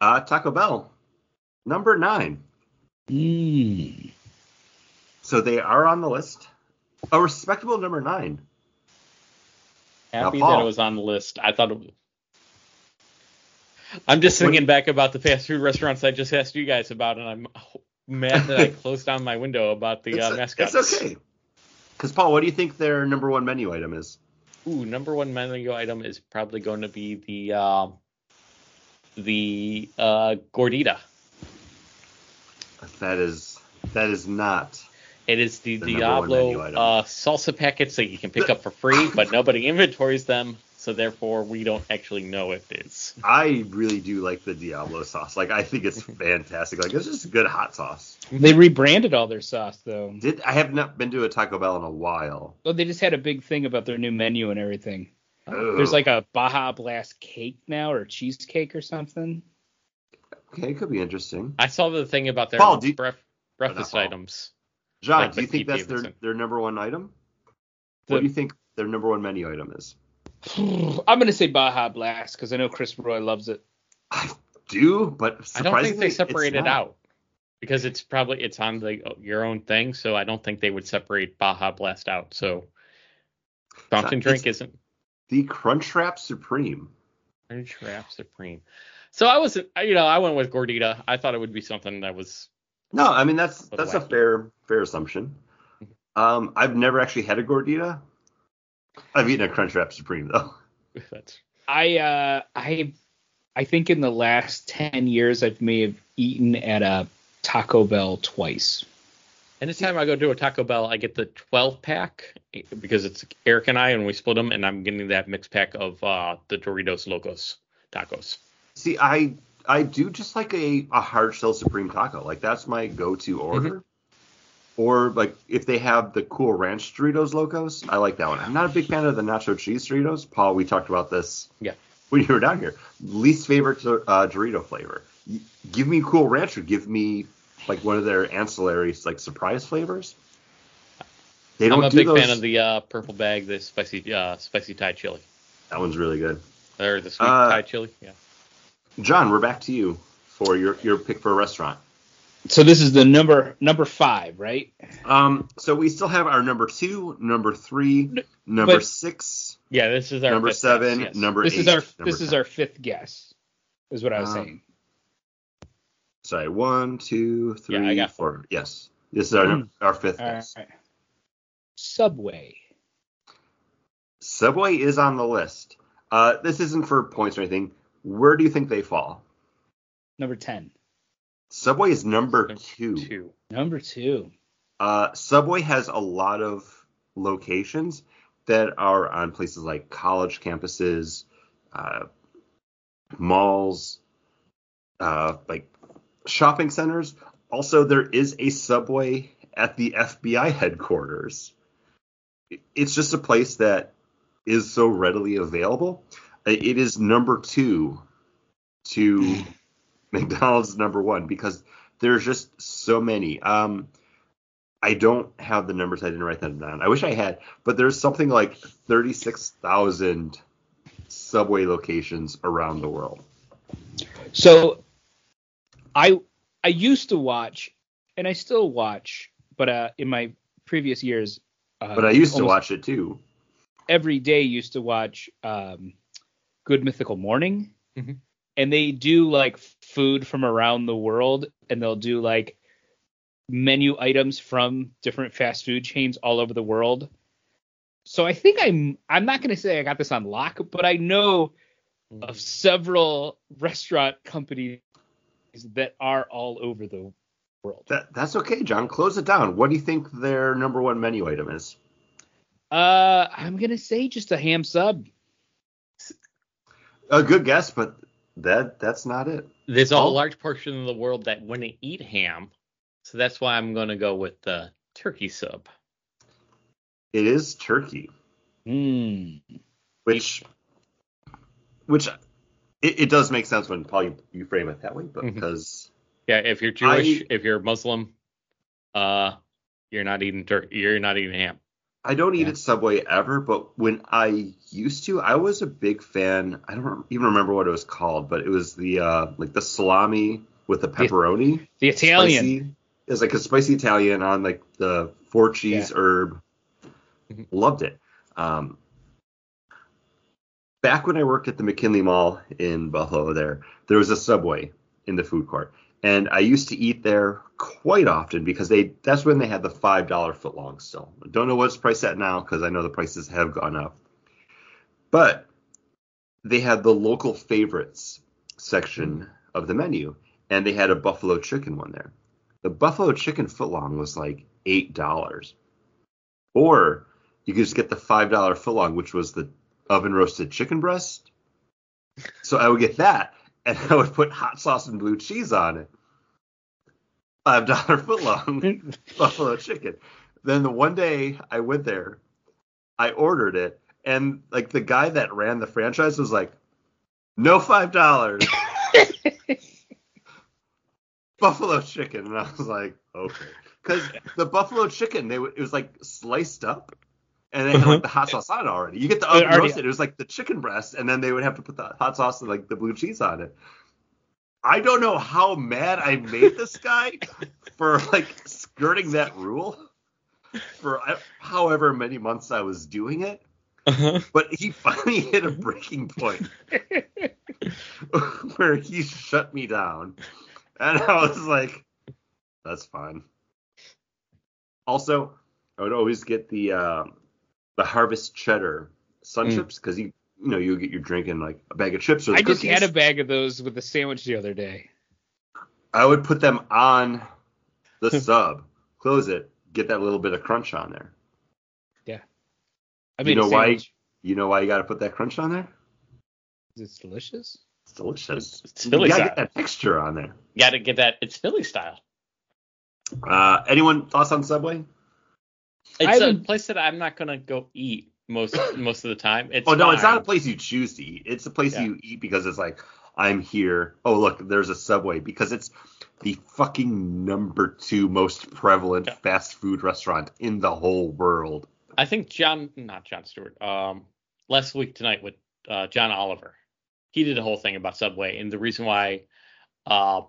Uh, Taco Bell, number nine. Mm. So they are on the list. A respectable number nine. Happy Now, that it was on the list. I thought it was. I'm just What- thinking back about the fast food restaurants I just asked you guys about, and I'm mad that I closed down my window about the uh, it's, mascots. it's okay. Because Paul, what do you think their number one menu item is? Ooh, number one menu item is probably going to be the um, the uh, gordita. That is that is not. It is the, The number one menu Diablo uh, salsa packets that you can pick up for free, but nobody inventories them, so therefore we don't actually know if it is. I really do like the Diablo sauce. Like I think it's fantastic. Like it's just a good hot sauce. They rebranded all their sauce though. Did I have not been to a Taco Bell in a while. Oh, they just had a big thing about their new menu and everything. Oh. There's like a Baja Blast cake now or cheesecake or something. okay, it could be interesting. I saw the thing about their Paul, do you- bref- breakfast oh, Paul. items. John, Like do you think that's their Davidson. their number one item? The- what do you think their number one menu item is? I'm gonna say Baja Blast because I know Chris Roy loves it. I do, but I don't think they it's separate it not. out because it's probably it's on the uh, your own thing, so I don't think they would separate Baja Blast out. So fountain It's- drink isn't The Crunchwrap Supreme. Crunch Wrap Supreme. So I wasn't, you know, I went with Gordita. I thought it would be something that was No, I mean that's Little that's a fair fair assumption. Um, I've never actually had a gordita. I've eaten a Crunchwrap Supreme though. that's I uh I I think in the last ten years I may have eaten at a Taco Bell twice. Anytime I go to a Taco Bell, I get the 12 pack because it's Eric and I, and we split them, and I'm getting that mixed pack of uh, the Doritos Locos tacos. See, I I do just like a, a hard shell supreme taco. Like that's my go-to order. Or like if they have the cool ranch Doritos Locos, I like that one. I'm not a big fan of the nacho cheese Doritos. Paul, we talked about this Yeah. when you were down here. Least favorite uh, Dorito flavor. Give me cool ranch or give me like one of their ancillary like surprise flavors. They don't I'm a do big those. fan of the uh, purple bag, the spicy uh, spicy Thai chili. That one's really good. Or the sweet Uh, Thai chili. Yeah. John, we're back to you for your your pick for a restaurant. So this is the number number five, right? Um, so we still have our number two, number three, number but- six, Yeah, this is our number fifth seven, guess, yes. number This eight. is our number this is our fifth guess, is what I was Um, saying. Sorry, one, two, three, Yeah, I got four. Yes, this is our Mm. our fifth All guess. right. Subway. Subway is on the list. Uh, this isn't for points or anything. Where do you think they fall? Number ten. Subway is number Number two. Two. Number two. Uh, Subway has a lot of locations that are on places like college campuses, uh, malls, uh, like shopping centers. Also, there is a Subway at the FBI headquarters. It's just a place that is so readily available. It is number two to McDonald's number one because there's just so many. Um, I don't have the numbers. I didn't write them down. I wish I had, but there's something like 36,000 Subway locations around the world. So I I used to watch, and I still watch, but uh, in my previous years, uh, But I used to watch it too. every day. Used to watch um, Good Mythical Morning, Mhm. and they do like food from around the world, and they'll do like menu items from different fast food chains all over the world. So I think I'm I'm not going to say I got this on lock, but I know of several restaurant companies that are all over the world. That that's okay, John. Close it down. What do you think their number one menu item is? Uh, I'm gonna say just a ham sub. A good guess, but that that's not it. There's a Oh. large portion of the world that wouldn't eat ham, so that's why I'm going to go with the turkey sub. It is turkey, Mm. which which it, it does make sense when Paul you, frame it that way, but Mhm. because Yeah, if you're Jewish, I- if you're Muslim, uh, you're not eating turkey. You're not eating ham. I don't eat Yeah. at Subway ever, but when I used to, I was a big fan. I don't even remember what it was called, but it was the uh like the salami with the pepperoni. The Italian. Spicy. It was like a spicy Italian on like the four cheese Yeah. herb. Mhm. Loved it. Um, back when I worked at the McKinley Mall in Buffalo, there there was a Subway in the food court, and I used to eat there quite often because they that's when they had the five dollar footlong still. I don't know what's priced at now because I know the prices have gone up, but they had the local favorites section of the menu, and they had a buffalo chicken one there. The buffalo chicken footlong was like eight dollars, or you could just get the five dollar footlong, which was the oven roasted chicken breast. So I would get that, and I would put hot sauce and blue cheese on it. Five dollar footlong buffalo chicken. Then the one day I went there, I ordered it, and like the guy that ran the franchise was like, "No five dollars, buffalo chicken," and I was like, "Okay," because the buffalo chicken they it was like sliced up. And they had like the hot sauce on it already. You get the Uh-huh. It oven roasted. It was like the chicken breast, and then they would have to put the hot sauce and like the blue cheese on it. I don't know how mad I made this guy for like skirting that rule for uh, however many months I was doing it, but he finally hit a breaking point where he shut me down, and I was like, "That's fine." Also, I would always get the uh, the Harvest Cheddar Sun Mm. chips because you you know you get your drink and like a bag of chips or the I just had a bag of those with a sandwich the other day. I would put them on the sub, close it, get that little bit of crunch on there. Yeah, I mean, You made a know why? sandwich. You know why you got to put that crunch on there? It's delicious. It's delicious. It's you Philly gotta style. get that texture on there. Got to get that. It's Philly style. Uh, anyone thoughts on Subway? It's a place that I'm not gonna go eat most most of the time. It's oh no, it's not a place you choose to eat. It's a place Yeah. you eat because it's like I'm here. Oh look, there's a Subway because it's the fucking number two most prevalent Yeah. fast food restaurant in the whole world. I think John, not Jon Stewart. Um, last week tonight with uh, John Oliver. He did a whole thing about Subway, and the reason why uh,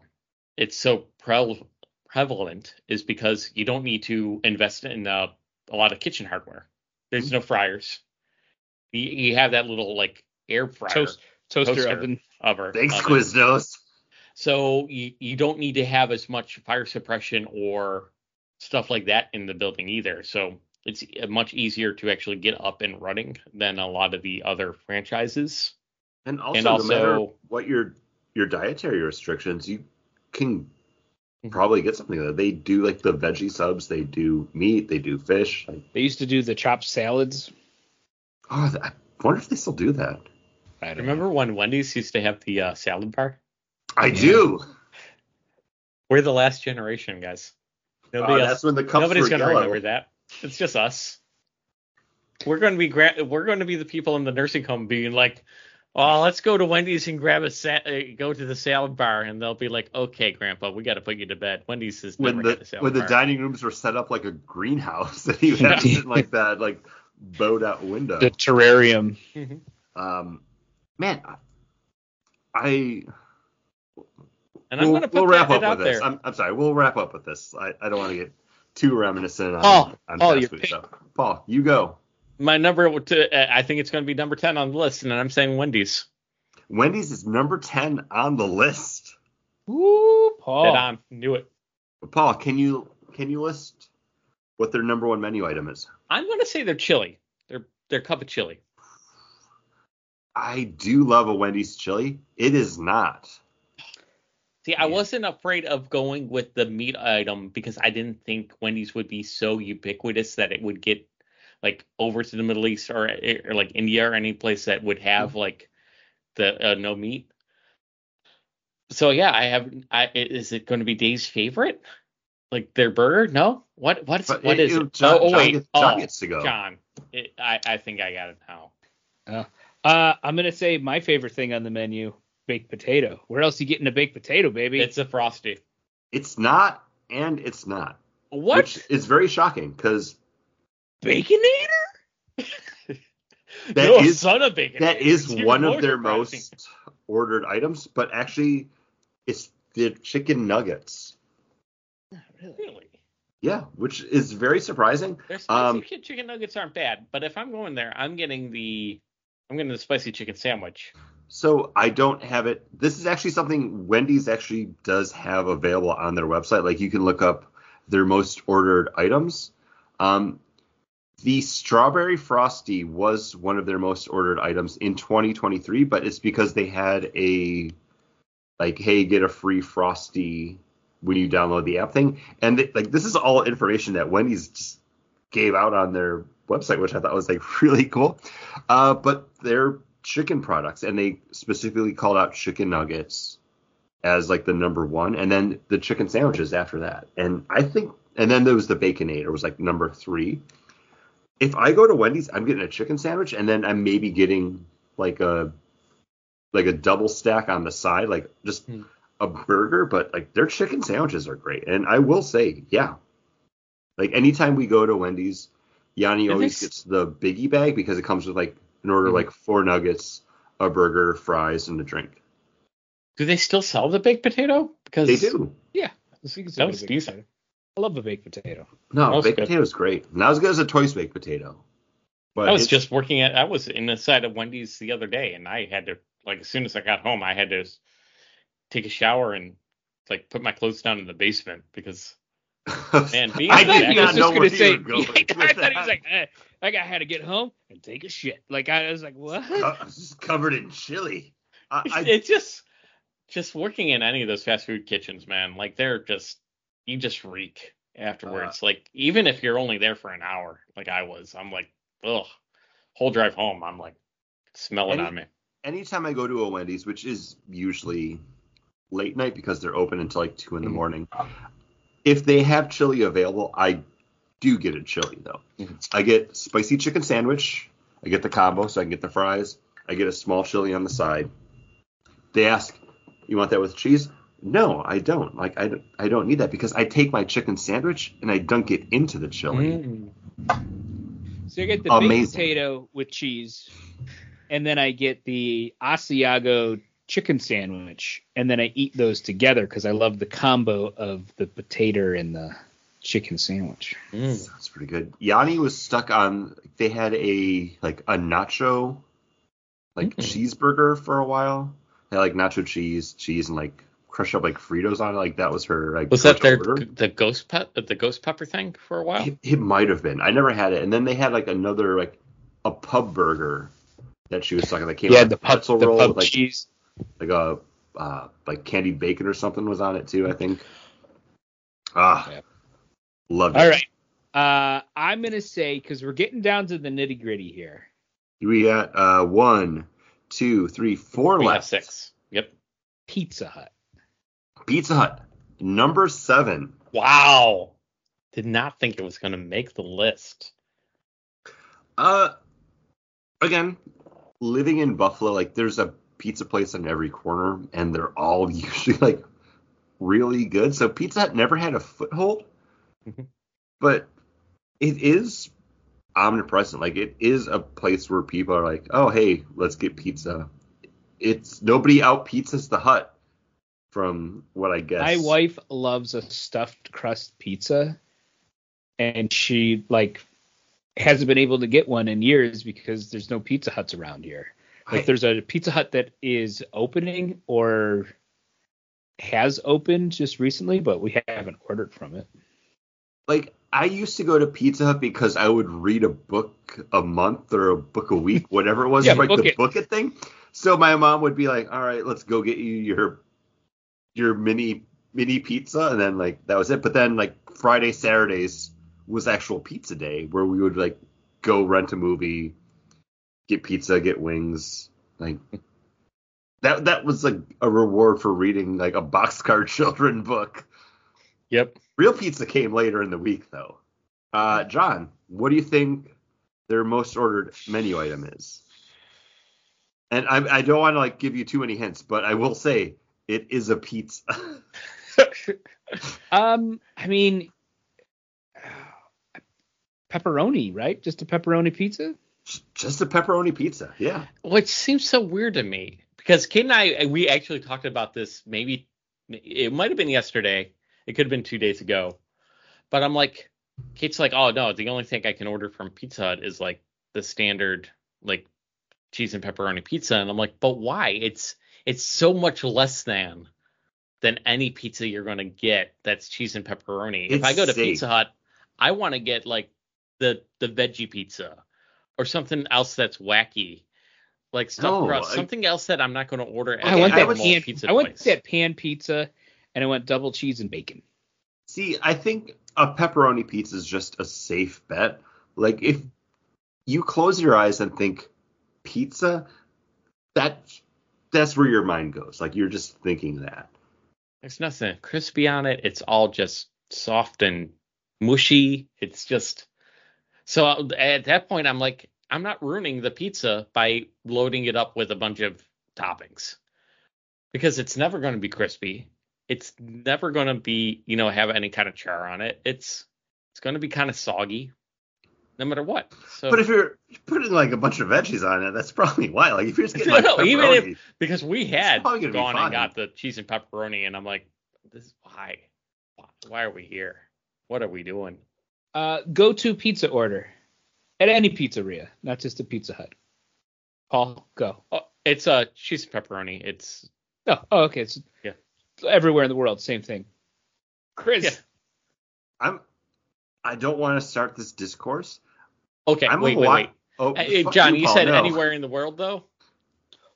it's so pre- prevalent is because you don't need to invest in uh, a lot of kitchen hardware. There's Mm-hmm. no fryers. You, you have that little like air fryer Toast, toaster, Toaster. oven. oven. Thanks, oven. Quiznos. So you, you don't need to have as much fire suppression or stuff like that in the building either. So it's uh, much easier to actually get up and running than a lot of the other franchises. And also, And no matter what your your dietary restrictions, you can. Probably get something that they do like the veggie subs. They do meat. They do fish. Like, They used to do the chopped salads. oh, I wonder if they still do that. I don't Remember when Wendy's used to have the uh, salad bar? I Yeah. do. We're the last generation, guys. Uh, Nobody that's else. when the cups Nobody's gonna remember that. It's just us. We're going to be gra- we're going to be the people in the nursing home being like, "Oh, let's go to Wendy's and grab a sa- uh, go to the salad bar," and they'll be like, "Okay, Grandpa, we got to put you to bed." Wendy's has When never a the salad when the dining rooms were set up like a greenhouse, and you had Yeah. like that, like bowed out window. The terrarium. Mhm. Um, man, I And I'm we'll, going to we'll wrap up out with this. there. I'm, I'm sorry. We'll wrap up with this. I, I don't want to get too reminiscent on, Paul, on Paul, fast food pick. stuff. Paul, you go. My number to uh, I think it's going to be number 10 on the list and I'm saying Wendy's. Wendy's is number ten on the list. Woo, Dead Paul. on. Knew it. Paul, can you can you list what their number one menu item is? I'm going to say they're chili. They're their cup of chili. I do love a Wendy's chili. It is not. See, I wasn't afraid of going with the meat item because I didn't think Wendy's would be so ubiquitous that it would get like over to the Middle East or, or like India or any place that would have like the uh, no meat. So yeah, I have. I is it going to be Dave's favorite? Like their burger? No. What what is But what it- is it- it? John- oh, oh John wait. gets- John oh, gets to go. John. It, I I think I got it now. Uh, I'm gonna say my favorite thing on the menu, baked potato. Where else you getting a baked potato, baby? It's a frosty. It's not, and it's not. What? Which is very shocking because Baconator. that You're a is son of bacon. that is It's one of their surprising. most ordered items, but actually, it's the chicken nuggets. Really? Yeah, which is very surprising. Their spicy Um, chicken nuggets aren't bad, but if I'm going there, I'm getting the I'm getting the spicy chicken sandwich. So I don't have it. This is actually something Wendy's actually does have available on their website. Like you can look up their most ordered items. Um, the strawberry frosty was one of their most ordered items in 2023, but it's because they had a like, hey, get a free frosty when you download the app thing. And they, like this is all information that Wendy's just gave out on their website, which I thought was like really cool. Uh, but they're chicken products, and they specifically called out chicken nuggets as like the number one, and then the chicken sandwiches after that. And I think, and then there was the baconator was like number three. If I go to Wendy's, I'm getting a chicken sandwich, and then I'm maybe getting like a like a double stack on the side, like just Hmm. a burger. But like their chicken sandwiches are great, and I will say, yeah, like anytime we go to Wendy's, Yanni Did always they gets the biggie bag because it comes with like an order Mhm. like four nuggets, a burger, fries, and a drink. Do they still sell the baked potato? Because They do. Yeah, That was baked decent. Potato. I love a baked potato. No, That baked good. is great. Not as good as a Toys baked potato. But I was just working at I was in the side of Wendy's the other day, and I had to like as soon as I got home, I had to take a shower and like put my clothes down in the basement because Man, being I in did he not was know just where gonna say. were going I with thought he was like, eh, like I had to get home and take a shit. Like I was like, what? I was just covered in chili. I, I, it's just just working in any of those fast food kitchens, man. Like they're just you just reek afterwards. like even if you're only there for an hour, like I was, I'm like, ugh. Whole drive home, I'm like smelling Any- on me. anytime I go to a Wendy's, which is usually late night because they're open until like two in the Mhm. morning, if they have chili available, I do get a chili though. Mhm. I get spicy chicken sandwich. I get the combo, so I can get the fries. I get a small chili on the side. They ask, "You want that with cheese?" No, I don't. Like I don't, I don't need that because I take my chicken sandwich and I dunk it into the chili. Mm. So I get the Amazing. baked potato with cheese, and then I get the Asiago chicken sandwich, and then I eat those together because I love the combo of the potato and the chicken sandwich. Mm. Sounds pretty good. Yanni was stuck on. They had a like a nacho, like Mm. cheeseburger for a while. They had like nacho cheese, cheese, and like crushed up like Fritos on it. Like that was her like. Was that their order. the ghost pep the ghost pepper thing for a while? It, it might have been. I never had it. And then they had like another like a pub burger that she was talking. That came Yeah, the pub, pretzel the roll pub with, like cheese. like a uh, like candied bacon or something was on it too. I think. Ah, Yeah. loved it. All right. Uh, I'm gonna say because we're getting down to the nitty gritty here. We got uh one, two, three, four We left. six. Yep. Pizza Hut. Pizza Hut, number seven. Wow. Did not think it was going to make the list. Uh, again, living in Buffalo, like there's a pizza place on every corner, and they're all usually like really good. So Pizza Hut never had a foothold, Mhm. but it is omnipresent. Like it is a place where people are like, oh hey, let's get pizza. It's nobody out pizzas the hut, from what I guess. My wife loves a stuffed crust pizza, and she like hasn't been able to get one in years because there's no Pizza Huts around here. Like I- there's a Pizza Hut that is opening or has opened just recently, but we haven't ordered from it. like I used to go to Pizza Hut because I would read a book a month or a book a week, whatever it was, Yeah, like book the it. book it thing. So my mom would be like, "All right, let's go get you your your mini mini pizza," and then like that was it. But then like Friday, Saturdays was actual pizza day where we would like go rent a movie, get pizza, get wings, like. That, that was like a reward for reading like a boxcar children book. Yep. Real pizza came later in the week, though. Uh, John, what do you think their most ordered menu item is? And I, I don't want to like give you too many hints, but I will say it is a pizza. Um, I mean, pepperoni, right? Just a pepperoni pizza. Just a pepperoni pizza, yeah. Which seems so weird to me because Kate and I we actually talked about this maybe it might have been yesterday. It could have been two days ago. But I'm like, Kate's like, oh no, the only thing I can order from Pizza Hut is like the standard like cheese and pepperoni pizza, and I'm like, but why? It's it's so much less than than any pizza you're gonna get that's cheese and pepperoni. if I go to safe. Pizza Hut, I want to get like the the veggie pizza or something else that's wacky. Like stuffed No, crust, I- something else that I'm not going to order at I a went I that would- normal pan. pizza I went place. that pan pizza, and I went double cheese and bacon. See, I think a pepperoni pizza is just a safe bet. Like if you close your eyes and think pizza, that that's where your mind goes. Like you're just thinking that. There's nothing crispy on it. It's all just soft and mushy. It's just so at that point I'm like I'm not ruining the pizza by loading it up with a bunch of toppings because it's never going to be crispy. It's never going to be, you know, have any kind of char on it. It's it's going to be kind of soggy no matter what. So But if you're putting like a bunch of veggies on it, that's probably why. Like if you're just getting like No, pepperoni, even if- because we had probably gonna gone and got the cheese and pepperoni and I'm like this is why why, why are we here? What are we doing? Uh, go to pizza order at any pizzeria, not just a Pizza Hut. Paul, go. Oh, it's a uh, cheese and pepperoni. It's Oh, oh okay. It's Yeah. everywhere in the world, same thing. Chris, Yeah. I'm I don't want to start this discourse. okay. I'm wait, a wait, lot. wait. Oh, Uh, John, you, Paul, said no. anywhere in the world though.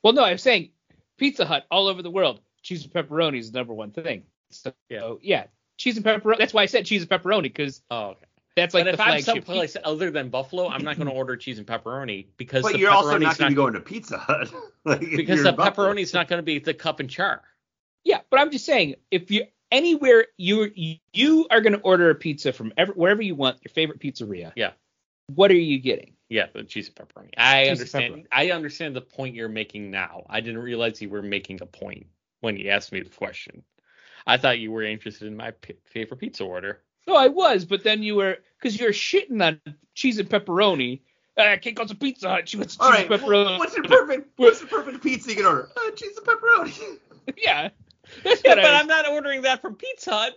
well, no, I'm saying Pizza Hut all over the world. Cheese and pepperoni is the number one thing. So Yeah. yeah, cheese and pepperoni. That's why I said cheese and pepperoni because Oh, okay. that's like but the if I'm someplace pizza. other than Buffalo, I'm not going to order cheese and pepperoni because But the you're also pepperoni's not going to be going to Pizza Hut. like, because the in Buffalo. pepperoni's not going to be the cup and char. Yeah, but I'm just saying if you anywhere you you are going to order a pizza from ever, wherever you want, your favorite pizzeria. Yeah. What are you getting? Yeah, the cheese and pepperoni. I Cheese understand. pepperoni. I understand the point you're making now. I didn't realize you were making a point when you asked me the question. I thought you were interested in my p- favorite pizza order. No, I was, but then you were because you're shitting on cheese and pepperoni, Uh, Kate goes to Pizza Hut. She wants cheese All right. pepperoni. What's the perfect What's the perfect pizza you can order? Uh, cheese and pepperoni. yeah. Yeah, but I'm not ordering that from Pizza Hut.